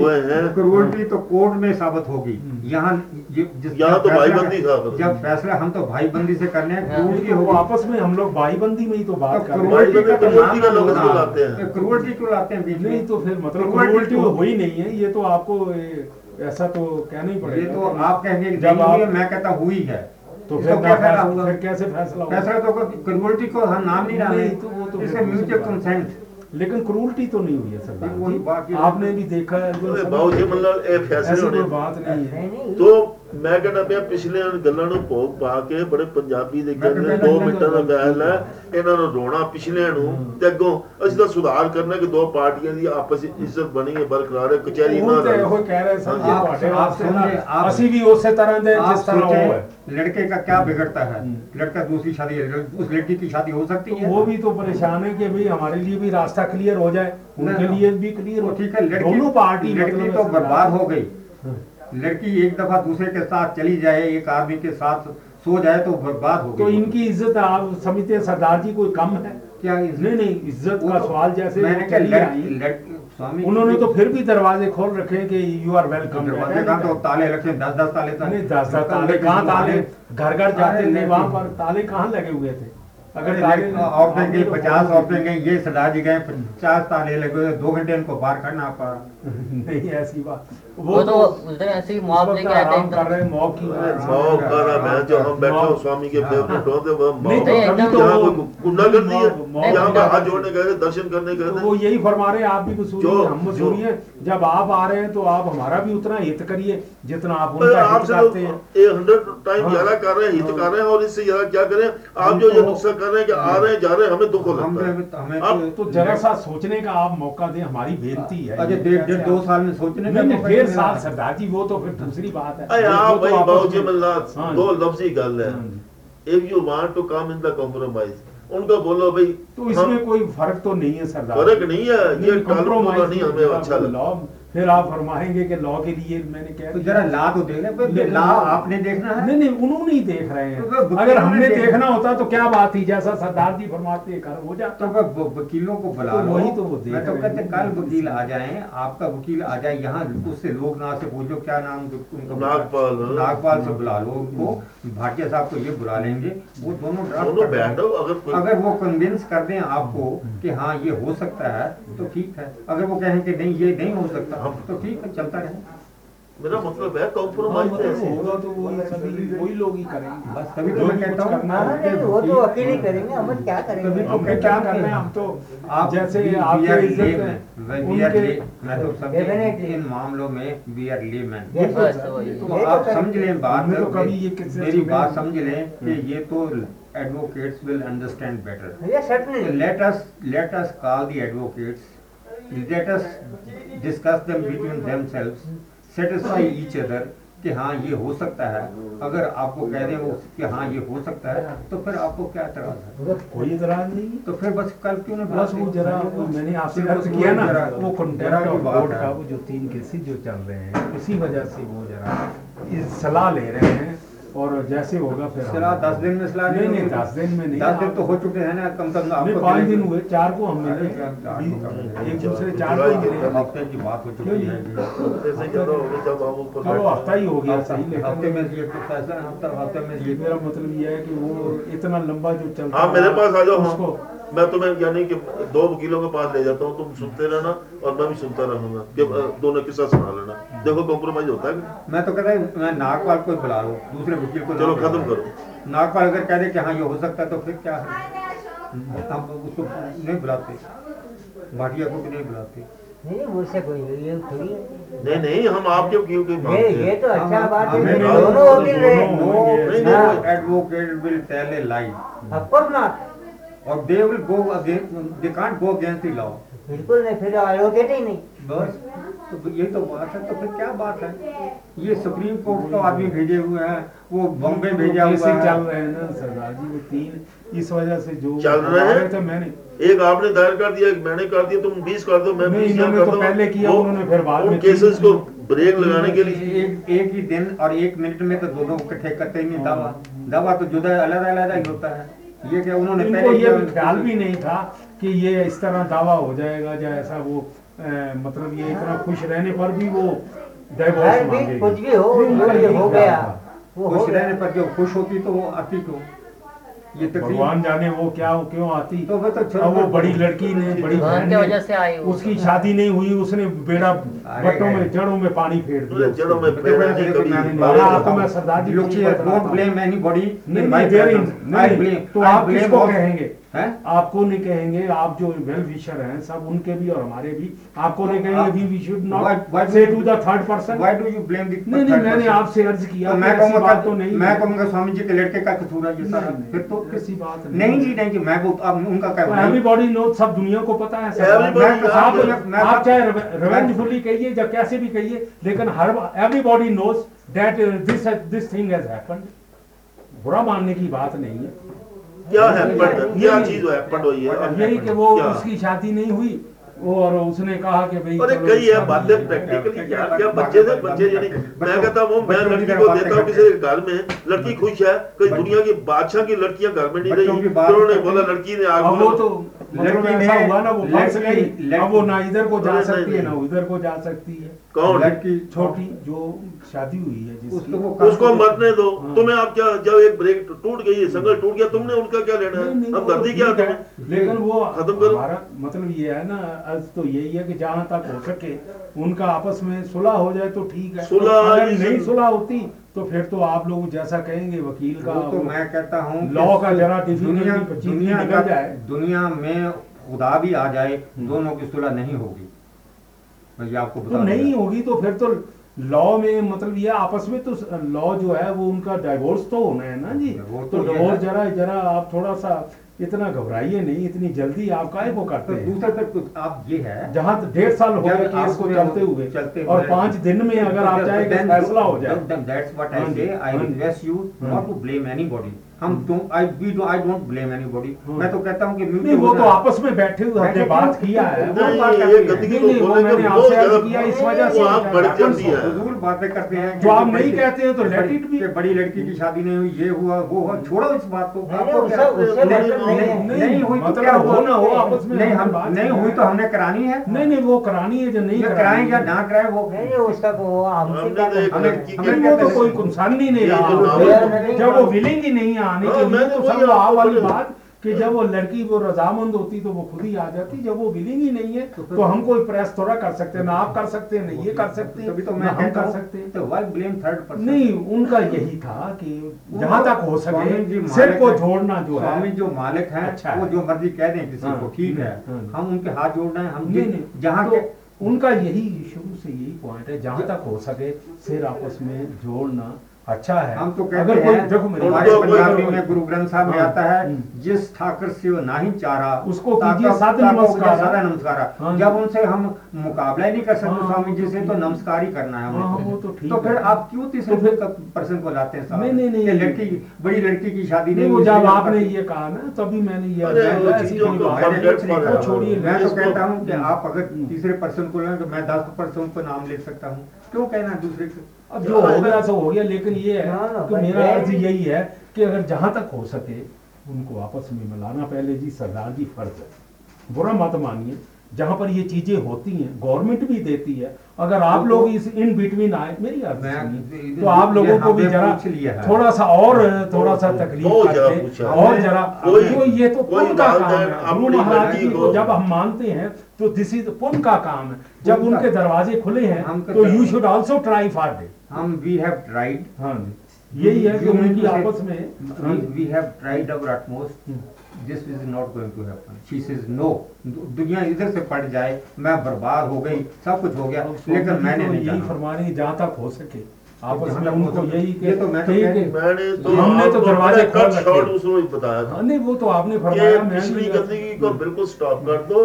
हुए हैं। क्रूरटी तो कोर्ट में साबित होगी। हम्म। यहाँ ये- यहाँ तो फैसला- भाईबंदी साबित जब फैसला हम तो भाईबंदी से करने हैं क्रूरटी तो होगी। आपस में हम लोग भाईबंदी में ही तो बात तो कर रहे हैं। क्रूरटी का तो क्रूरटी क्यों लाते हैं? क्यों लाते हैं बीच नहीं तो फिर मतलब क्रूरटी तो- हुई नहीं है ये तो आपको ऐसा तो कहना ही ये पड़ेगा तो आप कहेंगे जब है, आप मैं कहता हुई है। तो फिर क्या फैसला हुआ फिर कैसे फैसला होगा? फैसला तो क्रूरटी को हम नाम नहीं डाले। तो वो तो इसका दूसरी म्यूचुअल कंसेंट लेकिन क्रूल्टी तो नहीं हुई है सरदार जी। आपने भी देखा है जो बाबूजी मतलब ऐसी कोई बात नहीं है। तो ਮੈਂ ਕਹਿੰਦਾ ਪਿਆ ਪਿਛਲੇ ਗੱਲਾਂ ਨੂੰ ਭੋਗ ਪਾ ਕੇ ਬੜੇ ਪੰਜਾਬੀ ਦੇ ਮੈਂ ਕਹਿੰਦੇ ਕਹਿੰਦਾ 2 ਇਹਨਾਂ ਮਿੰਟਾਂ ਦਾ ਨੂੰ- ਬੈਲ ਹੈ ਇਹਨਾਂ ਨੂੰ ਰੋਣਾ ਪਿਛਲੇ ਨੂੰ ਤੇ ਅੱਗੋਂ ਅਸੀਂ ਤਾਂ ਸੁਧਾਰ ਕਰਨਾ ਕਿ ਦੋ ਪਾਰਟੀਆਂ ਦੀ ਆਪਸ ਵਿੱਚ ਇੱਜ਼ਤ ਬਣੀ ਹੈ ਬਰਕਰਾਰ ਹੈ ਕਚਹਿਰੀ ਉਹ ਨਾ ਤੇ ਰਹੇ ਇਹੋ ਕਹਿ ਰਹੇ ਸਨ ਜੀ आप- ਤੁਹਾਡੇ आप ਵਾਸਤੇ ਨਾ समझे, आप- ਅਸੀਂ ਵੀ ਉਸੇ ਤਰ੍ਹਾਂ ਦੇ आप ਜਿਸ ਤਰ੍ਹਾਂ ਉਹ है सोचें लड़के का क्या बिगड़ता है हम्म। लड़का दूसरी शादी उस लड़की की शादी हो सकती तो है वो भी तो परेशान है कि भाई हमारे लिए भी रास्ता क्लियर हो जाए उनके ना। लिए भी क्लियर तो हो ठीक है लड़की दोनों पार्टी लड़की मतलब तो ऐसे बर्बाद हो गई हाँ। लड़की एक दफ़ा दूसरे के साथ चली जाए एक आदमी के साथ सो जाए तो बर्बाद हो तो इनकी इज़्ज़त आप समझते हैं सरदार जी कोई कम है? क्या नहीं नहीं इज़्ज़त का तो- सवाल जैसे मैंने चली लड़- लड़- स्वामी उन्होंने तो फिर भी दरवाजे खोल रखे हैं कि यू आर वेलकम दरवाजे तो ताले रखे दस दस ताले नहीं दस दस ताले कहाँ ताले? घर घर जाते थे वहाँ पर। ताले कहाँ लगे हुए थे? अगर औरतें गई पचास औरतें गई ये सरदार जी गए पचास ताले लगे हुए दो घंटे इनको बाहर करना पड़ा। (laughs) नहीं ऐसी बात। वो तो उस दिन ऐसे ही उस मुआवजे आते आराम हैं कर रहे हैं मौत की मौत का ना मैं जो हम बैठे हो स्वामी के फेवरेट हो तो वह नहीं तो नहीं, कभी एकदम तो यहाँ वो- कोई गुंडा कर दी है मौत- पर हाथ जोड़ने गए थे दर्शन करने गए तो थे। वो यही फरमा रहे हैं आप भी मसूरी हम मसूरी हैं जब आप आ रहे हैं तो आप हमारा भी उतना हित करिए जितना आप उनका हित करते हैं। तो टाइम हाँ। ज़्यादा कर रहे हैं हित हाँ। कर रहे हैं और इससे ज़्यादा क्या करें? आप जो ये तो- नुस्खा कर रहे हैं कि आ रहे हैं जा रहे हैं हमें दुख हम लगता है। तो- तो जरा सा सोचने का आप मौका दें हमारी बेनती है। डेढ़ दो साल में सोचने नहीं नहीं डेढ़ साल सरदार जी वो तो फिर दूसरी बात है। अरे आप तो भाई आपस बाबू जी में- मल्लास हाँ दो लफ्जी गल है। हाँ if you want to come in the compromise उनको बोलो भाई तो इसमें कोई फ़र्क तो नहीं है सरदार फ़र्क नहीं है ये कॉम्प्रोमाइज नहीं हमें अच्छा वो लगता लॉ फिर आप फरमाएँगे कि लॉ के लिए मैंने कह तो जरा ला तो देख ले आपने देखना है। नहीं नहीं उन्होंने ही देख रहे तो हैं वकीलों अगर हमने देखना- देखना होता तो क्या बात थी? जैसा सरदार जी फरमाते हैं, कर हो जाता। तो वह वकीलों को बुला तो लो। वही तो वो देख मैं तो कहते कल वकील आ जाए आपका वकील आ जाए यहाँ उससे लोग ना से पूछो क्या नाम उनका? नागपाल। नागपाल से बुला लो उनको। भाटिया साहब को ये बुला लेंगे। वो दोनों ड्राफ्ट अगर अगर वो कन्विंस कर दें आपको कि हाँ ये हो सकता है तो ठीक है। अगर वो कहें कि नहीं ये नहीं हो सकता तो ठीक है चलता रहे। मेरा मतलब है हाँ, कॉम्प्रोमाइज मतलब ऐसे होगा तो वही सभी वही लोग ही करेंगे। बस तभी तो मैं कहता हूँ करना हाँ, है वो तो अकेले करेंगे हम क्या तभी करेंगे तो हम क्या कहता कर? रहे हैं हम तो आप जैसे आपके है, तो समझे इन मामलों में वी आर लेमैन। तो आप समझ लें बात तो कभी ये मेरी बात समझ लें कि ये तो advocates will understand better Yes, certainly. let us let us call the advocates let us discuss them between themselves satisfy each other कि हाँ ये हो सकता है। अगर आपको कह दें वो कि हाँ ये हो सकता है तो फिर आपको क्या एतराज़ है? कोई इतराज नहीं तो फिर बस कल क्यों ना बस वो जरा वो मैंने आपसे जरा किया ना वो जरा कंटेम्प्ट की ऑफ़ बात कोर्ट का वो जो तीन केसेस जो चल रहे हैं उसी वजह से वो जरा इस सलाह ले रहे हैं और जैसे होगा फिर सर सलाह दस दिन में सलाह नहीं नहीं दस दिन में नहीं। दस दिन तो हो चुके हैं ना कम से कम नहीं आपको पाँच दिन हुए चार को हम मिले चार- चार? एक दूसरे चार जुलाई को के मिले हफ़्ते की बात हो चुकी है। चलो हफ़्ता ही हो गया सही हफ़्ते में ये तो फैसला हफ़्ता हफ़्ते में ये मेरा मतलब ये है कि वो इतना लंबा जो चल आप मेरे रहा, पास आ जाओ, हाँ। उसको मैं तुम्हें यानी कि दो वकीलों के पास ले जाता हूँ तुम सुनते रहना और मैं भी सुनता रहूँगा। कि दोनों किस्सा सुना लेना। देखो कॉम्प्रोमाइज होता है मैं तो कहता हूँ मैं नागपाल को बुला लो दूसरे वकील को चलो खत्म करो। नागपाल अगर कह दे कि हाँ ये हो सकता है तो फिर क्या है? हम उसको नहीं बुलाते। भाटिया को भी नहीं बुलाते। नहीं मुझसे कोई ये थोड़ी नहीं नहीं हम आपके वकील की ये ये तो अच्छा बात है दोनों वकील रहे हाँ। Advocate will tell a lie course not और they will go they can't go against the law बिल्कुल नहीं फिर एडवोकेट ही नहीं। बस तो ये तो बात है तो फिर क्या बात है? ये सुप्रीम कोर्ट तो आदमी भेजे हुए हैं वो बॉम्बे भेजा हुआ चल रहे हैं ना सरदार जी वो तीन इस वजह से जो चल रहे हैं? थे मैंने एक आपने दायर कर दिया एक मैंने कर दिया तुम बीस कर दो मैं बीस कर तो पहले किया, उन्होंने फिर बाद में केसेस को ब्रेक लगाने के लिए। एक एक ही दिन और एक मिनट में तो दोनों इकट्ठे करते ही नहीं दावा। दावा तो जुदा अलग अलग ही होता है। ये क्या उन्होंने पहले ये ख्याल भी नहीं था कि ये इस तरह दावा हो जाएगा या ऐसा वो मतलब ये इतना खुश रहने पर भी वो डाइवोर्स मांगेगी। कुछ भी हो हो गया। खुश रहने पर जो खुश होती तो वो अति क्यों ये भगवान जाने वो क्या क्यों आती? तो वो तो अब वो बड़ी लड़की ने बड़ी बहन ने वजह से आई उसकी शादी नहीं हुई उसने बेड़ा बट्टों में जड़ों में पानी फेर दिया जड़ों में देखो, मैं। तो सरदार जी को ब्लेम हूँ। anybody नहीं blame- तो आप किसको कहेंगे? हैं? आपको नहीं कहेंगे आप जो वेल विशर हैं सब उनके भी और हमारे भी आपको नहीं कहेंगे we we should not say to the third person Why do you blame the नहीं नहीं मैंने आपसे अर्ज़ किया तो मैं कहूँगा तो नहीं मैं कहूँगा स्वामी जी के लड़के का कसूर है ये सारा। फिर तो ऐसी बात नहीं नहीं जी नहीं जी मैं वो अब उनका क्या नहीं। एवरीबॉडी नो सब दुनिया को पता है सब आप आप चाहे रिवेंजफुली कहिए या कैसे भी कहिए लेकिन हर everybody knows that this this thing has happened बुरा मानने की बात नहीं है। क्या है नहीं, क्या चीज़ है पट हुई है? यही कि वो उसकी शादी नहीं हुई और उसने कहा कि भाई अरे कई है बातें प्रैक्टिकली क्या क्या बच्चे से बच्चे यानी मैं कहता हूँ मैं लड़की को देता हूँ किसी घर में लड़की खुश है कई दुनिया की बादशाह की लड़कियाँ घर में नहीं रही। उन्होंने बोला लड़की ने आग वो तो मतलब लड़की ऐसा ने- हुआ ना वो फंस गई अब वो ना इधर को जा सकती है ना उधर को जा सकती है। कौन? लड़की छोटी जो शादी हुई है उसको जिसकी उसको मरने दो हाँ। तुम्हें आप क्या जब एक ब्रेक टूट गई है संगल टूट गया तुमने उनका क्या लेना है? नहीं, नहीं, हम वो तो दर्दी क्या है, लेकिन वो खत्म करो। हमारा मतलब ये है ना अर्ज़ तो यही है कि जहाँ तक हो सके उनका आपस में सुलह हो जाए तो ठीक है। सुलह नहीं सुलह होती तो फिर तो आप लोग जैसा कहेंगे वकील का तो मैं कहता हूँ लॉ का जरा दुनिया दुनिया निकल जाए। दुनिया में खुदा भी आ जाए दोनों की सुलह नहीं होगी। मैं ये आपको तो नहीं होगी तो फिर तो लॉ में मतलब ये आपस में तो लॉ जो है वो उनका डाइवोर्स तो होना है ना जी? तो तो डिवोर्स जरा जरा आप थोड़ा सा इतना घबराइए नहीं इतनी जल्दी आप काय को तो करते हैं? दूसरे तक तो आप ये है जहाँ तक डेढ़ साल हो गए केस को चलते हुए चलते और पाँच दिन में अगर आप चाहे फैसला हो जाए। That's what I say I request you not to blame request हाँ। हम तो I we do I don't blame anybody हाँ। मैं तो कहता हूँ कि नहीं वो तो आपस में बैठे हुए हमने बात किया है वो बात ये करते हैं। गंदगी को वो बोलने मैंने का आपसे बहुत ज्यादा- किया इस वजह से आप बढ़ जाती है। फजूल बातें करते हैं जो आप नहीं बड़ी- कहते हैं तो it be। कि बड़ी लड़की की शादी नहीं हुई ये हुआ वो हुआ छोड़ो इस बात को नहीं, है। हुई तो मतलब क्या वो हुआ ना हो आपस में नहीं हमने हम नहीं हुई तो हमने करानी है नहीं नहीं वो करानी है जो नहीं कराएँ या ना कराएँ वो नहीं उसका वो हमसे क्या तो हमें- वो तो कोई हैं- कंसर्न ही नहीं रहा जब- जब वो विलिंग ही नहीं है आने हाँ, के लिए तो तो वही वाली बात कि जब वो लड़की वो रजामंद होती तो वो खुद ही आ जाती जब वो विलिंग ही नहीं है तो तो हम कोई प्रेस थोड़ा कर सकते हैं ना आप कर सकते हैं ना ये कर सकते हैं तभी तो मैं हम कर सकते हैं तो व्हाई ब्लेम थर्ड पर्सन नहीं उनका यही था कि जहाँ तक हो सके सिर को हैं। जोड़ना जो स्वामी है जो मालिक हैं अच्छा है। वो जो मर्ज़ी कह दें किसी हाँ, को ठीक है हाँ, हाँ। हम उनके हाथ जोड़ रहे हैं हम नहीं नहीं जहाँ तो के उनका यही शुरू से यही पॉइंट है जहाँ तक हो सके सिर आपस में जोड़ना अच्छा है हम तो कहते हैं देखो पंजाबी में गुरु ग्रंथ साहब में हाँ, आता है हम्म। जिस ठाकर से वो नहीं चारा उसको कीजिए सात नमस्कार। सारा नमस्कार हाँ। जब उनसे हम मुकाबला ही नहीं कर सकते हाँ, स्वामी जी से तो है। नमस्कार ही करना है हाँ, हमें वो तो ठीक तो फिर आप क्यों तीसरे तो पर्सन को लाते हैं नहीं, नहीं, नहीं। लड़की बड़ी लड़की की शादी नहीं जब आपने ये कहा ना तभी मैंने ये छोड़िए मैं तो कहता हूँ कि हम्म। आप अगर तीसरे पर्सन को लें तो मैं दस पर्सन को नाम ले सकता हूँ क्यों कहना दूसरे को अब जो हो गया सो हो गया लेकिन ये है ना, ना, कि मेरा अर्ज़ यही है कि अगर जहाँ तक हो सके उनको आपस में मिलाना पहले जी सरदार जी फ़र्ज़ है। बुरा मत मानिए। जहाँ पर ये चीज़ें होती हैं गवर्नमेंट भी देती है। अगर आप लोग इस इन बिटवीन आए मेरी अर्ज़ सुनिए, तो आप लोगों को भी जरा है। थोड़ा सा और थोड़ा सा तकलीफ़ करके और जरा तो ये तो पुण्य का काम है गुरु महाराज जी को जब हम मानते हैं तो दिस इज़ पुण्य का काम है। जब उनके दरवाजे खुले हैं तो you should also try for it हम वी हैव ट्राइड हाँ जी। यही है कि उनकी आपस में हाँ we have tried our utmost. This is not going to happen she says no दुनिया इधर से पड़ जाए मैं बर्बाद हो गई सब कुछ हो गया लेकिन मैंने तो नहीं यही जाना। फरमा रहे हैं जहाँ तक हो सके आपस में उनको यही ये तो मैं तो कही कह कि- रही मैंने तो हमने तो दरवाजे खोल कट रखे शॉट हैं। उसमें ही बताया हाँ था नहीं वो तो आपने फरमाया मैं पिछली गंदगी को बिल्कुल स्टॉप कर दो।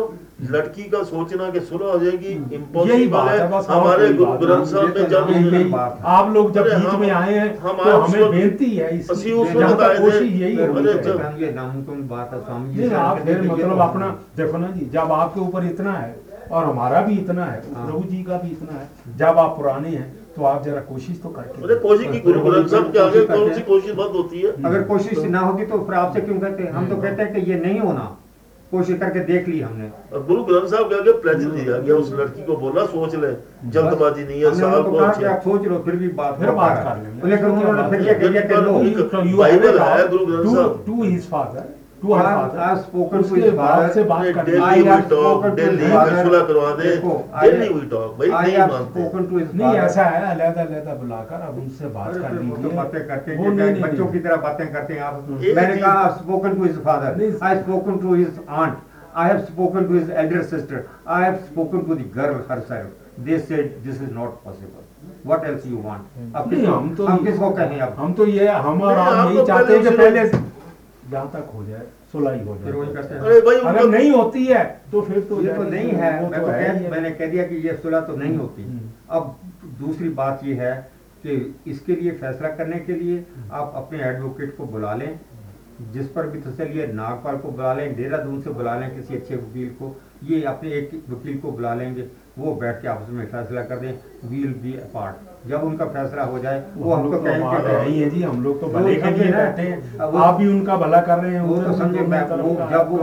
लड़की का सोचना कि सुलह हो जाएगी हम्म। यही बात है। बस हमारे ग्रंथ साहब में तो जब आप लोग जब बीच में आए हैं तो हमें बेनती है इसी उस वक्त आए थे। यही नामुमकिन बात है स्वामी जी आप फिर मतलब तो- अपना देखो ना जी जब आपके ऊपर इतना है और हमारा भी इतना है हाँ। प्रभु जी का भी इतना है जब आप पुराने हैं तो आप जरा कोशिश तो करके अरे कोशिश की गुरु ग्रंथ साहब के आगे कौन सी कोशिश बंद होती है? हम्म। अगर कोशिश तो- ना होगी तो फिर आपसे क्यों कहते हैं? हम तो हम्म। कहते हैं कि ये नहीं होना। कोशिश करके देख ली हमने। और गुरु ग्रंथ साहब के आगे प्लेज दिया गया उस लड़की को बोला सोच ले जल्दबाजी नहीं है साहब को अच्छा आप सोच लो फिर भी बात फिर बात कर लेंगे। लेकिन उन्होंने फिर ये कह दिया कि लो। बिल्कुल। बाइबल है Guru Granth Sahib. To his father to I- I have उसके बाद से बात कर daily I we have talk spoken to daily his father. सुलह करवा दे। डेली वी टॉक भाई नहीं मानते। spoken to his नहीं ऐसा है अलहदा अलहदा बुलाकर अब उनसे बात कर तो लीजिए। बातें करते हैं नहीं, नहीं, बच्चों की तरह बातें करते हैं आप। मैंने कहा spoken to his father I spoken to his aunt I have spoken to his elder sister I have spoken to the girl herself they said this is not possible what else you want अब किसको- हम तो हम किसको कहें अब? हम तो ये हम और आप तो चाहते हैं कि पहले पहले जहाँ तक हो जाए सुलह हो जाए। अरे भाई अगर नहीं होती है तो फिर तो ये तो नहीं है। मैं तो तो कह- मैंने कह दिया कि ये सुलह तो नहीं होती। हम्म। अब दूसरी बात ये है कि इसके लिए फैसला करने के लिए आप अपने एडवोकेट को बुला लें। जिस पर भी तसली है नागपाल को बुला लें देहरादून से बुला लें किसी अच्छे वकील को। ये अपने एक वकील को बुला लेंगे। वो बैठ के आपस में फैसला कर दें। वील बी अपार्ट जब उनका फैसला हो जाए वो हम हमको लोग तो है जी हम लोग तो भले के लिए। बैठे हैं। आप भी उनका भला कर रहे हैं वो तो समझे मैं वो जब वो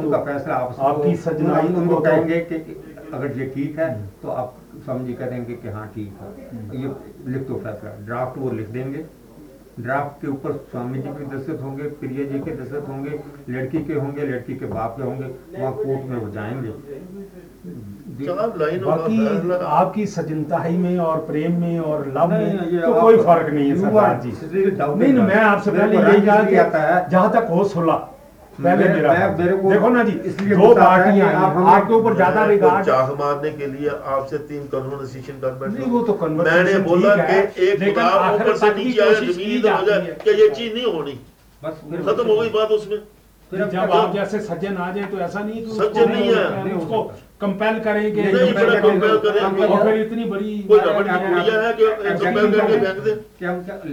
उनका तो- फैसला आपसे आपकी सजनाई उनको तो- कहेंगे कि अगर ये ठीक है तो आप समझी करेंगे कि हाँ ठीक है। ये लिख दो फैसला ड्राफ्ट वो लिख देंगे। ड्राफ्ट के ऊपर स्वामी जी के दस्तखत होंगे प्रिया जी के दस्तखत होंगे लड़की के होंगे लड़की के बाप के होंगे वहाँ कोर्ट में वो जाएँगे। बाकी आपकी सजनताई में और प्रेम में और लव में तो कोई फ़र्क नहीं है सरदार जी। नहीं मैं आपसे पहले यही कहा है? कि जहाँ तक हो सुलह पहले मेरा मेरे को देखो ना जी इसलिए दो है पार्टियाँ आप आपके ऊपर ज़्यादा तो रिगार्ड चाह मारने के लिए आपसे तीन कन्वर्सेशन कर बैठा नहीं वो तो conversation मैंने बोला कि एक खुदा ऊपर से नीचे आया ज़मीन हो जाए है। कि ये चीज़ नहीं होनी। बस खत्म हो गई बात उसमें। जब आप जैसे सज्जन आ जाए तो ऐसा नहीं कि सज्जन नहीं है। उसको। कंपेल करें कि नहीं, कंपेल बड़ा करें। compel करें। और फिर इतनी बड़ी है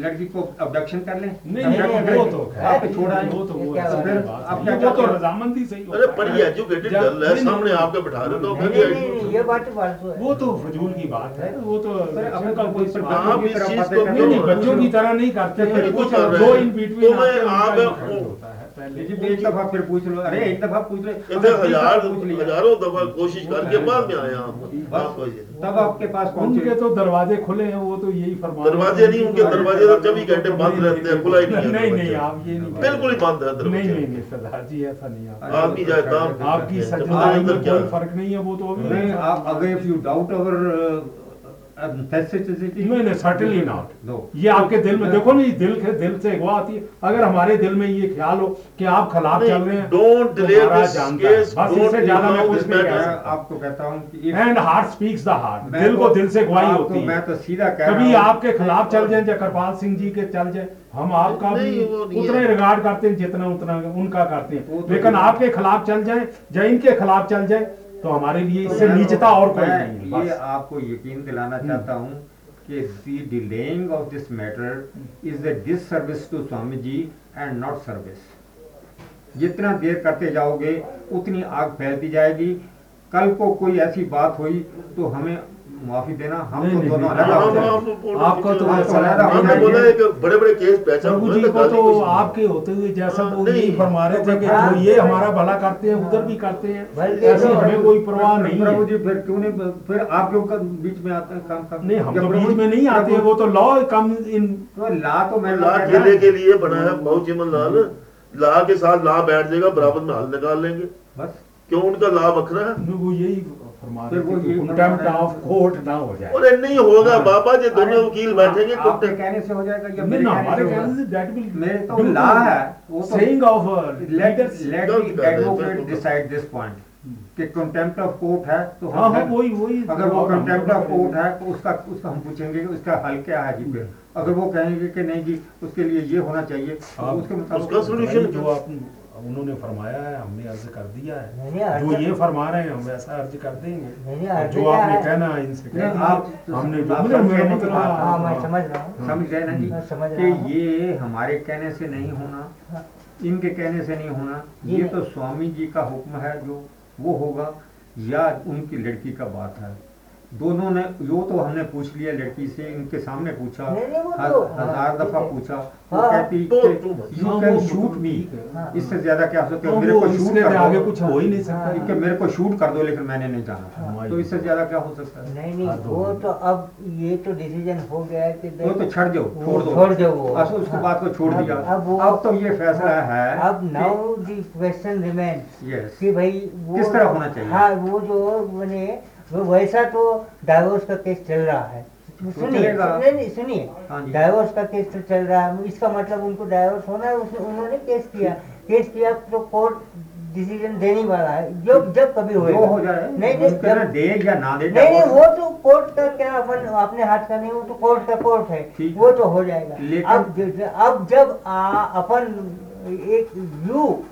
लड़की को अबडक्शन कर लें? नहीं नहीं वो तो आप छोड़ा वो तो वो तो रजामंदी सही अरे बड़ी एजुकेटेड गर्ल है सामने आपके बिठा देता हूँ नहीं, कभी नहीं, नहीं, ये बात वो तो फजूल की बात है। वो तो बच्चों अपने कोई कोई आप की इस तरह चीज़ को नहीं नहीं बच्चों की तरह नहीं करते कुछ। इन बिटवीन आप- पहले। एक दफ़ा फिर पूछ लो। अरे एक दफ़ा पूछ ले। इतने अगर बीस हज़ार दफ़ा पूछ लिया। हज़ारों दफ़ा कोशिश करके बाद में आया हम बस आपको ये तब आपके पास पहुँचे। तो दरवाजे खुले हैं वो तो यही फरमा दरवाजे नहीं उनके दरवाजे तो चौबीस घंटे बंद रहते हैं खुला ही नहीं नहीं नहीं आप ये नहीं बिल्कुल ही बंद है नहीं नहीं नहीं सरदार जी ऐसा नहीं आप आदमी जाए काम आपकी अंदर में कोई फ़र्क नहीं है वो तो अभी आप अगर इफ़ यू डाउट अवर नहीं नहीं सर्टेनली नॉट ये आपके दिल में देखो ना ये दिल के दिल से अगवा आती है। अगर हमारे दिल में ये ख्याल हो कि आप खिलाफ चल रहे हैं डोंट तो डिले दिस केस बस इससे ज़्यादा मैं कुछ नहीं कह सकता। आपको कहता हूँ कि and heart speaks the heart दिल को तो- दिल से गवाही होती है। मैं तो सीधा कह कभी रहा हूँ। आपके खिलाफ चल जाए या कृपाल सिंह जी के चल जाए हम आपका भी उतना है। रिगार्ड करते हैं जितना उतना उनका करते हैं। तो लेकिन आपके खिलाफ चल जाए या इनके खिलाफ चल जाए तो हमारे लिए इससे नीचता और कोई नहीं है ये आपको यकीन दिलाना चाहता हूँ कि see delaying of this matter is a disservice to Swami ji and not service जितना देर करते जाओगे उतनी आग फैलती जाएगी। कल को कोई ऐसी बात हुई तो हमें माफ़ी देना हम नहीं, तो नहीं, दोनों नहीं, अलग हैं। आपका तो हाँ, है, हमने बोला एक बड़े बड़े केस पहचान प्रभु जी तो को तो आपके होते हुए जैसा वो नहीं, फरमा रहे थे कि हाँ। जो ये हमारा भला करते हैं उधर भी करते हैं। ऐसी हमें कोई परवाह नहीं प्रभु है जी फिर क्यों नहीं फिर आप कर- बीच में आते हैं काम काम नहीं हम तो बीच में नहीं आते हैं वो तो लॉ कम इन तो ला तो मैं ला ठेले के लिए बना है बहुत चिमन लाल। ला के साथ ला बैठ जाएगा बराबर में हल निकाल लेंगे। बस। क्यों? उनका लाभ बखरा है। वो यही फरमा फिर वो रहे थे यही कि फरमा कंटेम्प्ट ऑफ़ कोर्ट ना हो जाए। अरे नहीं होगा हाँ। बाबा जी दोनों वकील बैठेंगे आपके कहने से हो जाएगा या मेरे हमारे से से that will मेरे तो बिल्कुल है वो तो saying of uh, let leaders let गलत the कर रहे हैं, advocate फिर तो- decide this point कि कंटेम्प्ट ऑफ़ कोर्ट है तो हाँ हाँ वही वही अगर वो कंटेम्प्ट ऑफ़ कोर्ट है तो उसका उसका हम पूछेंगे कि उसका हल क्या है जी फिर अगर वो कहेंगे कि नहीं जी उसके लिए ये होना चाहिए तो उसके मुताबिक उसका जो आप उन्होंने फरमाया है हमने अर्ज़ कर दिया है। जो ये फरमा रहे हैं हम वैसा अर्ज़ कर देंगे। जो आपने कहना है इनसे आप- हमने समझ मतलब? हाँ मैं समझ रहा हूँ। समझ गए ना जी? कि ये हमारे कहने से नहीं होना हाँ। इनके कहने से नहीं होना ये तो स्वामी जी का हुक्म है जो वो होगा या उनकी लड़की का बात है। दोनों ने यो तो हमने पूछ लिया लड़की से इनके सामने पूछा नहीं, नहीं, वो ह- तो- हज़ार हाँ, दफ़ा पूछा वो हाँ। कहती तो- कि तो- यू हाँ, कैन शूट मी है। हाँ। इससे ज़्यादा क्या हो सकता है तो मेरे को शूट कर आगे कुछ हो ही नहीं हाँ। सकता कि मेरे को शूट कर दो लेकिन मैंने नहीं जाना हाँ। तो इससे ज़्यादा क्या हो सकता है नहीं नहीं हाँ, तो- वो तो अब ये तो डिसीज़न हो गया है कि वो तो छड़ दो छोड़ दो छोड़ दो वो बस उसके बाद को छोड़ दिया अब अब तो ये फैसला है अब now the question remains yes कि भाई किस तरह होना चाहिए? हाँ वो जो मैंने वो वैसा तो डाइवोर्स का केस चल रहा है। सुनिए। चलेगा। नहीं नहीं सुनिए। हाँ डाइवोर्स का केस तो चल रहा है। इसका मतलब उनको डाइवोर्स होना है उसने उन्होंने केस किया। केस किया तो कोर्ट डिसीज़न देने वाला है। जब जब कभी होएगा। हो नहीं जब- दे या ना दे नहीं नहीं वो तो कोर्ट का क्या अपन अपने हाथ का नहीं वो तो कोर्ट का कोर्ट है। वो तो हो जाएगा। अब अब जब अपन एक you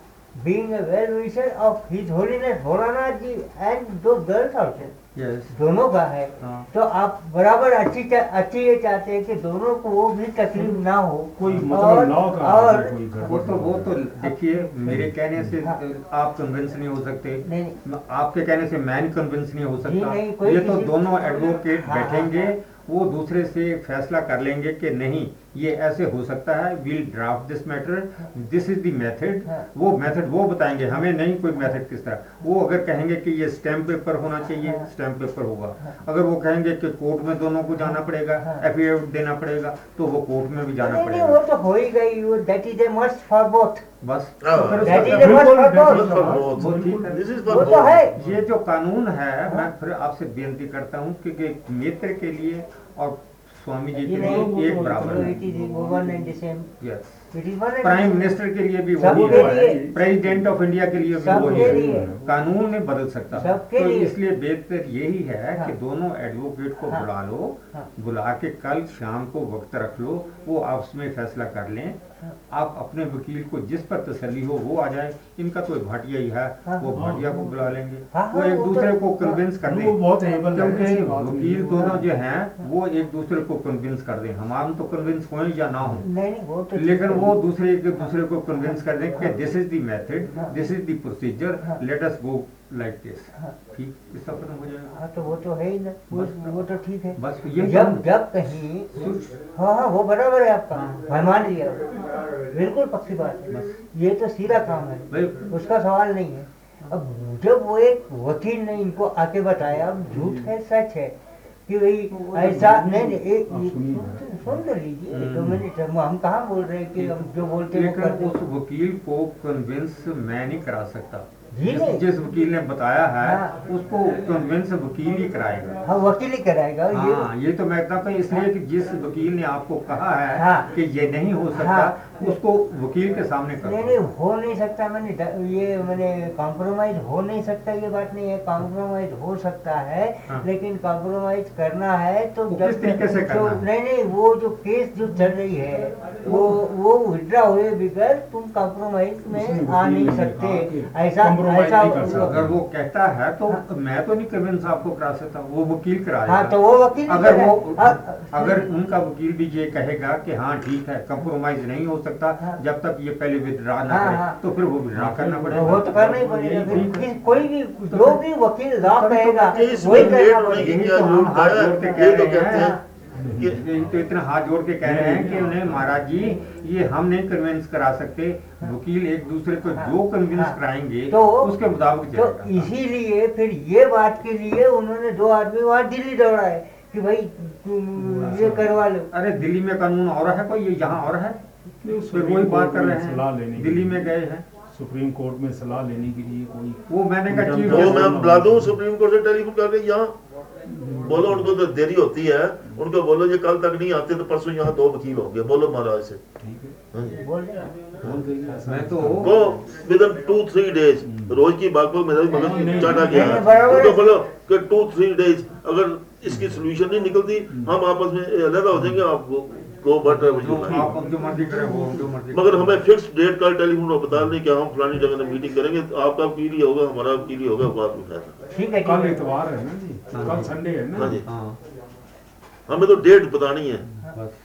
being a well wisher of his holiness Bholanath ji and दो गर्ल्स आल्सो दोनों का है। हाँ। तो आप बराबर अच्छी चा- अच्छी ये चाहते हैं कि दोनों को वो भी तकलीफ़ ना हो। कोई और- मतलब लॉ का और कोई वो तो वो तो देखिए मेरे कहने से हाँ। आप कन्विंस नहीं हो सकते। नहीं आपके कहने से मैं कन्विंस नहीं हो सकता। ये तो दोनों एडवोकेट हाँ, हाँ, बैठेंगे हाँ। वो दूसरे से फैसला कर लेंगे कि नहीं ये ऐसे हो सकता है will draft this matter this is the method हाँ। वो मेथड वो बताएँगे हमें नहीं कोई मेथड किस तरह वो अगर कहेंगे कि ये स्टैम्प पेपर होना चाहिए हाँ। स्टैम्प पेपर होगा अगर वो कहेंगे कि कोर्ट में दोनों को जाना पड़ेगा हाँ। एफिडेविट देना पड़ेगा तो वो कोर्ट में भी जाना पड़ेगा वो तो हो ही गई वो that is a must for both बस हाँ। तो वो है। This is वो for तो है ये जो कानून है मैं फिर आपसे बेनती करता हूँ कि, कि मित्र के लिए और स्वामी जी के लिए एक बराबर है। यस प्राइम मिनिस्टर के लिए भी वही है। प्रेसिडेंट ऑफ़ इंडिया के लिए भी वही है। कानून नहीं बदल सकता। तो इसलिए बेहतर यही है हाँ। कि दोनों एडवोकेट को हाँ। बुला लो हाँ। बुला के कल शाम को वक्त रख लो वो आपस में फैसला कर लें। आप अपने वकील को जिस पर तसली हो वो आ जाए इनका तो भाटिया ही है हाँ। वो भाटिया को बुला लेंगे हाँ, वो हाँ, एक दूसरे को हाँ। कन्विंस कर दें बहुत क्योंकि वकील दोनों जो हैं वो एक दूसरे को कन्विंस कर दें हम तो कन्विंस हो या ना हो तो लेकिन वो दूसरे एक दूसरे को कन्विंस कर दें कि दिस इज़ द मेथड हाँ। दिस इज़ द प्रोसीजर हाँ। Let us go like this हाँ। ठीक? इसका खत्म हो जाएगा हाँ तो वो तो है ही ना। वो बस। वो तो ठीक है। बस ये जब जब कहीं हाँ हाँ वो बराबर है आपका। हाँ। मैं मान लिया। बिल्कुल पक्की बात है। ये तो सीधा काम है। उसका सवाल नहीं है। अब जब वो एक वकील ने इनको आके बताया अब झूठ है सच है कि भाई ऐसा नहीं नहीं एक सुन- तो लीजिए। हम्म। दो मिनट हम कहाँ बोल रहे हैं कि हम जो बोलते हैं वकील को कन्विंस मैं नहीं करा सकता। जिस, वकील ने बताया है हाँ। उसको कन्विंस वकील ही कराएगा हाँ वकील ही कराएगा ये हाँ ये तो मैं कहता हूँ इसलिए कि जिस वकील ने आपको कहा है हाँ। कि ये नहीं हो सकता हाँ। उसको वकील के सामने कर नहीं नहीं हो नहीं सकता मैंने ये मैंने कॉम्प्रोमाइज हो नहीं सकता ये बात नहीं है। कॉम्प्रोमाइज हो सकता है हाँ। लेकिन कॉम्प्रोमाइज करना है तो जब किस तरीके से तो करना है? नहीं नहीं वो जो केस जो चल रही है वो वो विड्रा हुए बगैर तुम कॉम्प्रोमाइज में आ नहीं सकते। ऐसा ऐसा सकता। अगर वो कहता है तो मैं तो नहीं कन्विंस आपको करा सकता वो वकील करा हाँ तो वो वकील अगर वो हाँ, अगर उनका वकील भी ये कहेगा कि हाँ ठीक है कंप्रोमाइज नहीं हो सकता हाँ। जब तक ये पहले विड्रा ना हाँ, करे हाँ। तो फिर वो विड्रा करना पड़ेगा वो तो करना ही पड़ेगा है। कोई भी जो भी वकील लॉ कहेगा वही करना तो हम ज़रूरत हाथ जोड़ के है कह ये तो कहते हैं। हैं कि ये तो इतना हाथ जोड़ के कह रहे हैं कि उन्हें महाराज जी ये हम नहीं कन्विंस करा सकते वकील एक दूसरे को जो कन्विंस हाँ। कराएँगे तो उसके मुताबिक तो इसीलिए फिर ये बात के लिए उन्होंने दो आदमी वहाँ दिल्ली दौड़ा है कि भाई ये करवा लो अरे दिल्ली में कानून और है कोई ये यहाँ और है फिर वही बात कर रहे सलाह लेने हैं दिल्ली में गए हैं। सुप्रीम कोर्ट में सलाह लेने के लिए कोई वो मैंने कहा चीफ वो मैं बुला दूँ सुप्रीम कोर्ट से टेलीफोन करके यहाँ बोलो उनको तो देरी होती है। उनको बोलो ये कल तक नहीं आते तो परसों यहाँ दो वकील होंगे बोलो महाराज से। ठीक है। हाँ। मैं तो go within two three days रोज की बात को मेरा मगज चाटा गया। है उनको बोलो कि टू थ्री डेज़ अगर इसकी सोल्यूशन नहीं निकलती हम आपस में अलग हो जाएँगे आप गो बट आप जो मर्ज़ी करें वो जो मर्ज़ी मगर हमें फिक्स डेट का टेलीफोन पर बता दें कि हम फलानी जगह में मीटिंग करेंगे। तो आपका वकील होगा हमारा वकील होगा बात था ठीक है कल इतवार है ना जी। हाँ कल संडे है हाँ ना जी। हाँ। हमें तो डेट बतानी है। बस।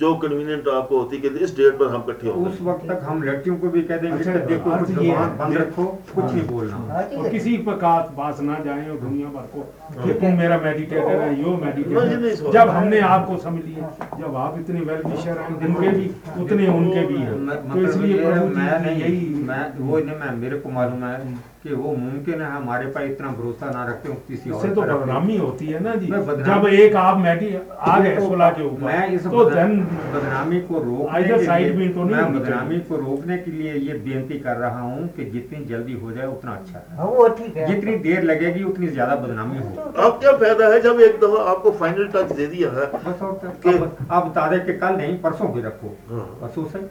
जो कन्वीनियंट आपको होती है इस डेट पर हम इकट्ठे होंगे। उस वक्त तक हम लड़कियों को भी कह देंगे अच्छा, कि देखो कुछ ये बंद रखो कुछ हाँ। नहीं बोलना। हाँ और किसी पर का पास ना जाए और दुनिया भर को कि तुम मेरा मेडिटेटर है यो मेडिटेटर जब हमने आपको समझ लिया जब आप इतने वेल विशर हैं उनके भी उतने उनके भी हैं। तो मतलब इसलिए मैं नहीं यही मैं वो नहीं मैं मेरे को मालूम है कि वो मुमकिन है हमारे पर इतना भरोसा ना रखते हो किसी और तो बदनामी होती है ना जी। मैं जब एक आप मेडी आ गए तो सोलह के ऊपर मैं इस तो बदना- बदनामी को रोकने Either के लिए में तो नहीं बदनामी को रोकने के लिए ये बेनती कर रहा हूँ कि जितनी जल्दी हो जाए उतना अच्छा है। हाँ वो ठीक है। जितनी देर लगेगी उतनी ज़्यादा बदनामी होगी। अब क्या फ़ायदा है जब एक दफ़ा आपको फाइनल टच दे दिया है बस और आप बता दें कि कल नहीं परसों भी रखो। हाँ। परसों से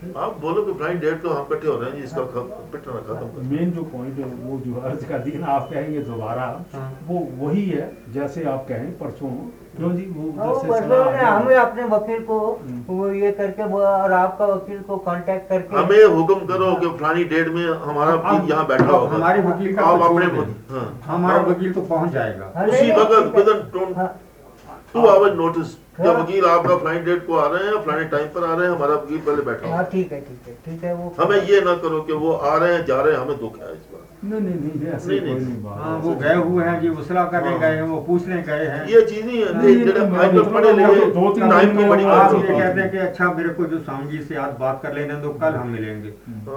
आप बोलो कि फाइन डेट तो हम इकट्ठे हो रहे हैं जी इसका पिटना खत्म कर। मेन जो पॉइंट है वो जो अर्ज़ कर दिया ना आप कहेंगे दोबारा हाँ। वो वही है जैसे आप कहें परसों क्यों जी? वो हाँ, जैसे। हमें अपने वकील को हम्म। वो ये करके वो और आपका वकील को कांटेक्ट करके। हमें हुक्म करो कि फलानी डेट में हमारा वकील यहाँ बैठा होगा। हमारे वकील का आप तो अपने दें। हाँ। हमारा वकील तो पहुँच जाएगा। उसी वक्त विद टू आवर नोटिस कि हाँ। वकील आपका फ़्लाइट डेट को आ रहे हैं फलाने टाइम पर आ रहे हैं हमारा वकील पहले बैठा हाँ ठीक है ठीक है ठीक है वो हमें ये ना करो कि वो आ रहे हैं जा रहे हैं हमें दुख है इस बार। नहीं नहीं नहीं ऐसे नहीं, कोई नहीं। नहीं बात। हाँ वो गए हुए हैं जी उसला करने हाँ। गए हैं वो पूछने गए हैं। ये चीज़ नहीं है नहीं, ये जेड़ा नहीं, आजकल पढ़े दो तीन टाइम दिन बड़ी बात तो ये कहते हैं कि अच्छा मेरे को जो स्वामी जी से आज बात कर लेने दो कल हम मिलेंगे।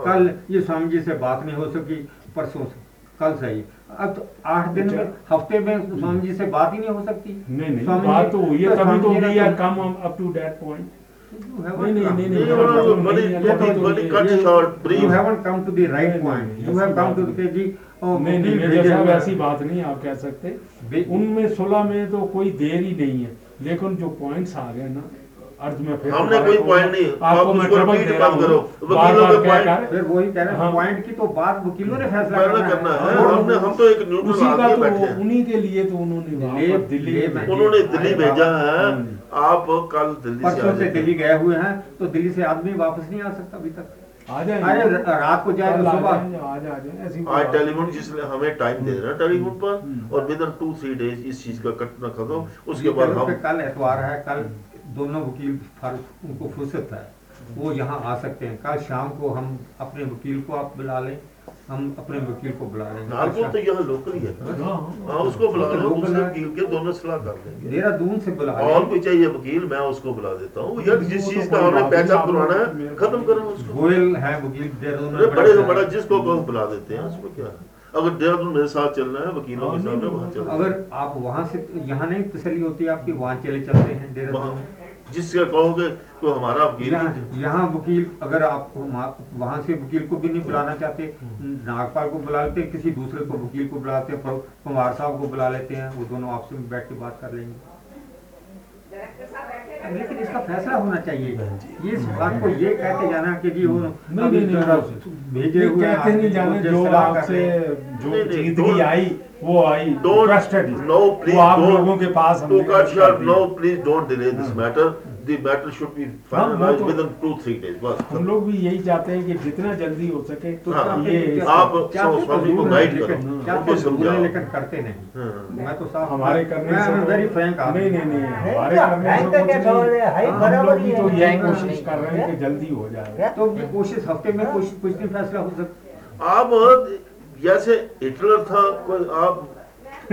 कल ये स्वामी जी से बात नहीं हो सकी परसों से कल सही। अब तो आठ दिन में हफ़्ते में स्वामी जी से बात ही नहीं हो सकती। नहीं नहीं बात तो हुई है तभी तो we are come up to that point नहीं, नहीं, नहीं, नहीं, कट शॉर्ट ब्रीफ। जी नहीं नहीं साहब ऐसी बात नहीं। आप कह सकते। उनमें सोलह में तो कोई देर ही नहीं है। लेकिन जो पॉइंट्स आ गए ना अर्ज़ में फिर हमने कोई point नहीं, आप आपको मैं उसको ट्रबल दे रहा करो। वकीलों के कह फिर वही कह रहे हैं हाँ। पॉइंट की तो बात वकीलों ने फैसला करना है। है। हमने हम तो एक न्यूट्रल उसी का आदमी तो बैठे हैं। उन्हीं के लिए तो उन्होंने वहाँ ले- पर दिल्ली में उन्होंने दिल्ली भेजा है। हम्म। आप कल दिल्ली से परसों से दिल्ली गए हुए हैं तो दिल्ली से आदमी वापस नहीं आ सकता अभी तक। आ रात को जाए तो सुबह। आज टेलीफोन जिसने हमें टाइम दे रहा है टेलीफोन पर हम्म। और within two three days इस चीज़ का कटना खत्म। उसके बाद हम कल एतवार है कल दोनों वकील फर- उनको फुर्सत है। वो यहाँ आ सकते हैं। कल शाम को हम अपने वकील को आप बुला लें। हम अपने वकील को बुला लेंगे कल तो यहाँ लोकल ही है। नहीं। हाँ, हाँ। हाँ उसको बुला तो लो। वकील के दोनों सलाह कर लेंगे देहरादून से बुला और कोई चाहिए वकील मैं उसको बुला देता हूँ। यार जिस तो चीज़ का हमने पैसा करवाना है खत्म करो उसको। गोयल है वकील देहरादून में। बड़े से बड़ा जिसको बुला देते हैं उसमें क्या है? अगर देहरादून मेरे साथ चलना है वकीलों के हाँ, सामने वहाँ चलना अगर आप वहाँ से यहाँ नहीं तसली होती आपकी वहाँ चले चलते हैं देहरादून जिसका कहोगे तो हमारा वकील यहाँ यहाँ वकील अगर आप वहाँ से वकील को भी नहीं बुलाना चाहते नागपाल को बुला लेते किसी दूसरे को वकील को बुलाते हैं कुमार साहब को बुला लेते हैं वो दोनों आपसे में बैठ के बात कर लेंगे। लेकिन इसका फैसला होना चाहिए। ये इस बात को ये कहते जाना कि जी वो नहीं नहीं नहीं भेजे हुए कहते नहीं जाने जो आपसे जो don't- आई वो I don't trusted no please वो आप लोगों के पास। No please don't delay this हाँ। Matter the matter should be हाँ, finalized तो- within two three days बस। हम लोग भी यही चाहते हैं कि जितना जल्दी हो सके तो हाँ, ये आप स्वामी को गाइड करो। लेकिन- उनको समझाओ। लेकिन करते नहीं। हाँ। मैं तो साफ़ हमारे करने से वेरी फ्रैंक नहीं नहीं नहीं नहीं, हमारे करने से हाई हम लोग बराबर भी तो यही कोशिश कर रहे हैं कि जल्दी हो जाए। तो कोशिश हफ़्ते में कुछ कुछ दिन फैसला हो सकता आप जैसे हिटलर था कोई आप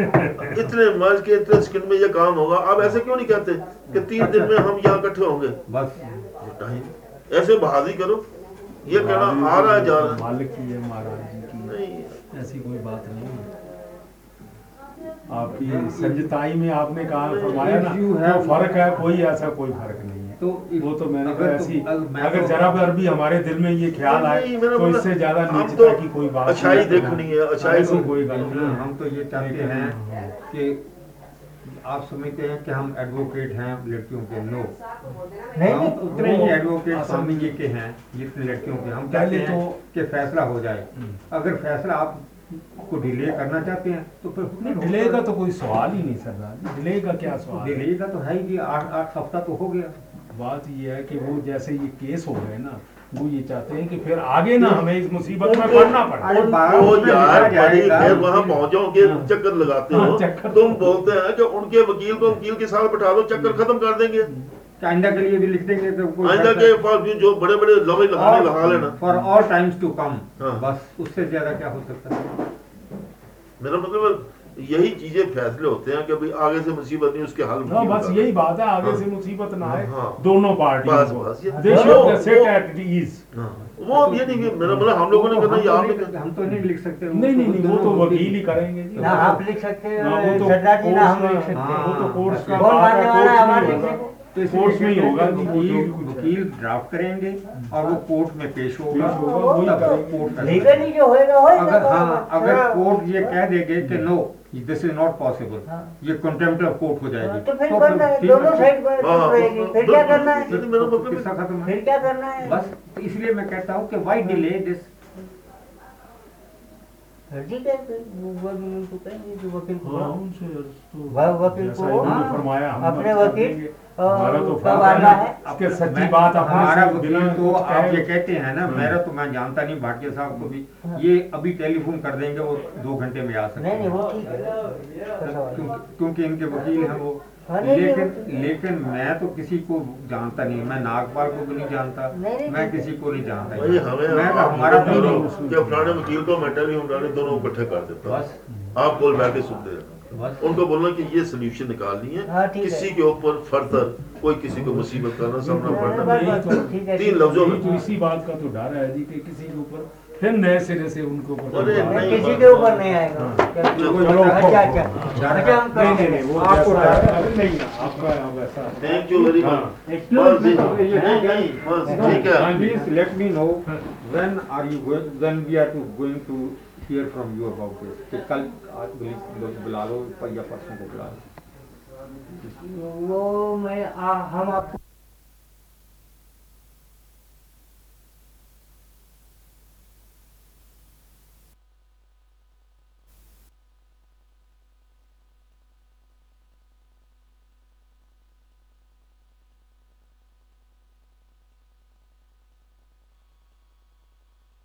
इतने मर्ज के इतने स्किन में ये काम होगा। आप ऐसे क्यों नहीं कहते कि तीन दिन में हम यहाँ इकट्ठे होंगे? बस। ऐसे बहादुरी करो। ये कहना आ रहा है जा रहा है। मालिक की है महाराज जी की। नहीं। ऐसी कोई बात नहीं आपकी सजताई में आपने कहा फरमाया ना फ़र्क है कोई ऐसा कोई फ़र्क नहीं। तो वो तो मैंने अगर तो- ऐसी अगर मैं अगर तो- जरा भर भी हमारे दिल में ये ख्याल आए तो मतलब इससे ज़्यादा नीचता तो की कोई बात अच्छाई है। देखनी है, अच्छाई ऐसी को- कोई गल नहीं हम तो ये चाहते हैं कि आप समझते हैं कि हम एडवोकेट हैं लड़कियों के। नो नहीं उतने ही एडवोकेट स्वामी जी के हैं जितने लड़कियों के। हम चाहते हैं तो- कि फैसला हो जाए। हम्म। अगर फैसला आप को डिले करना चाहते हैं तो फिर नहीं डिले का तो कोई सवाल ही नहीं सरदार जी। डिले का क्या सवाल डिले का तो है ही कि आठ आठ हफ़्ता तो हो गया। बात ये है कि वो जैसे ये केस हो गए ना वो ये चाहते हैं कि फिर आगे ना हमें इस मुसीबत में पड़ना पड़े वो यार बड़ी जाएगा। फिर वहाँ पहुंचोगे हाँ। चक्कर लगाते हाँ, हो चक्कर। तुम बोलते हैं कि उनके वकील को वकील के साथ बैठा दो चक्कर खत्म कर देंगे आइंदा के लिए भी लिख देंगे तो कोई आइंदा के पास भी जो बड़े बड़े लवे लगाने लगा लेना for all times to come. बस उससे ज़्यादा क्या हो सकता है मेरा मतलब यही चीज़ें फैसले होते हैं कि भाई आगे से मुसीबत नहीं उसके हल हाँ बस यही बात है आगे हाँ। से मुसीबत ना आए हाँ। दोनों पार्टी बस, बस, ये- दे वो- शुड सिट एट ईज हाँ। वो ये नहीं कि मेरा मतलब हम लोगों ने करना तो ये नहीं- हम तो नहीं लिख सकते। नहीं नहीं नहीं वो तो वकील ही करेंगे जी। ना आप लिख सकते ना, वो तो कोर्स का- हाँ, वो तो कोर्स का है, है तो कोर्ट में ही होगा। वकील है। ड्राफ्ट करेंगे और वो कोर्ट में पेश होगा। लीगली जो होएगा होएगा अगर हाँ अगर हाँ। कोर्ट ये कह देंगे कि no this is not possible हाँ। ये कंटेम्प्ट ऑफ़ कोर्ट हो जाएगी। तो फिर करना है ठीक दोनों साइड पर हाँ, हाँ, रहेगी। फिर क्या करना है? तो फिर क्या करना है? बस तो इसलिए मैं कहता हूँ कि वाई डिले दिस है वकील हाँ, तो हाँ, अपने। अ, तो है है? आपके सच्ची बात हमारा तो आप ये कहते हैं ना हाँ। मेरा तो मैं जानता नहीं भाटिया साहब को भी हाँ। ये अभी टेलीफोन कर देंगे वो दो घंटे में आ सकते हैं है। क्योंकि इनके वकील हैं वो हाँ, लेकिन लेकिन मैं तो किसी को जानता नहीं मैं नागपाल को भी नहीं जानता मैं किसी को नहीं जानता। भाई हमें मैं तो हमारा करो फलाने वकील को मैं टेलीफोन डाले दोनों इकट्ठे कर देता बस। आप बोल बैठ के सुनते रहना। उनको बोलना कि ये सोल्यूशन निकालनी हाँ, है किसी के ऊपर फर्दर कोई किसी को मुसीबत का ना सामना पड़ना तीन लफ्जों में। तो इसी बात का तो डर है जी कि किसी के ऊपर फिर नए सिरे से उनके किसी के ऊपर नहीं आएगा। हाँ। अच्छा अच्छा। अच्छा हम नहीं नहीं वो आपको। अरे नहीं आपका अब थैंक यू वेरी हाँ। मच है। going, when we are to going to hear from you about this. कि कल आज बुला लो या परसों को बुला लो। वो मैं आ, हम आपको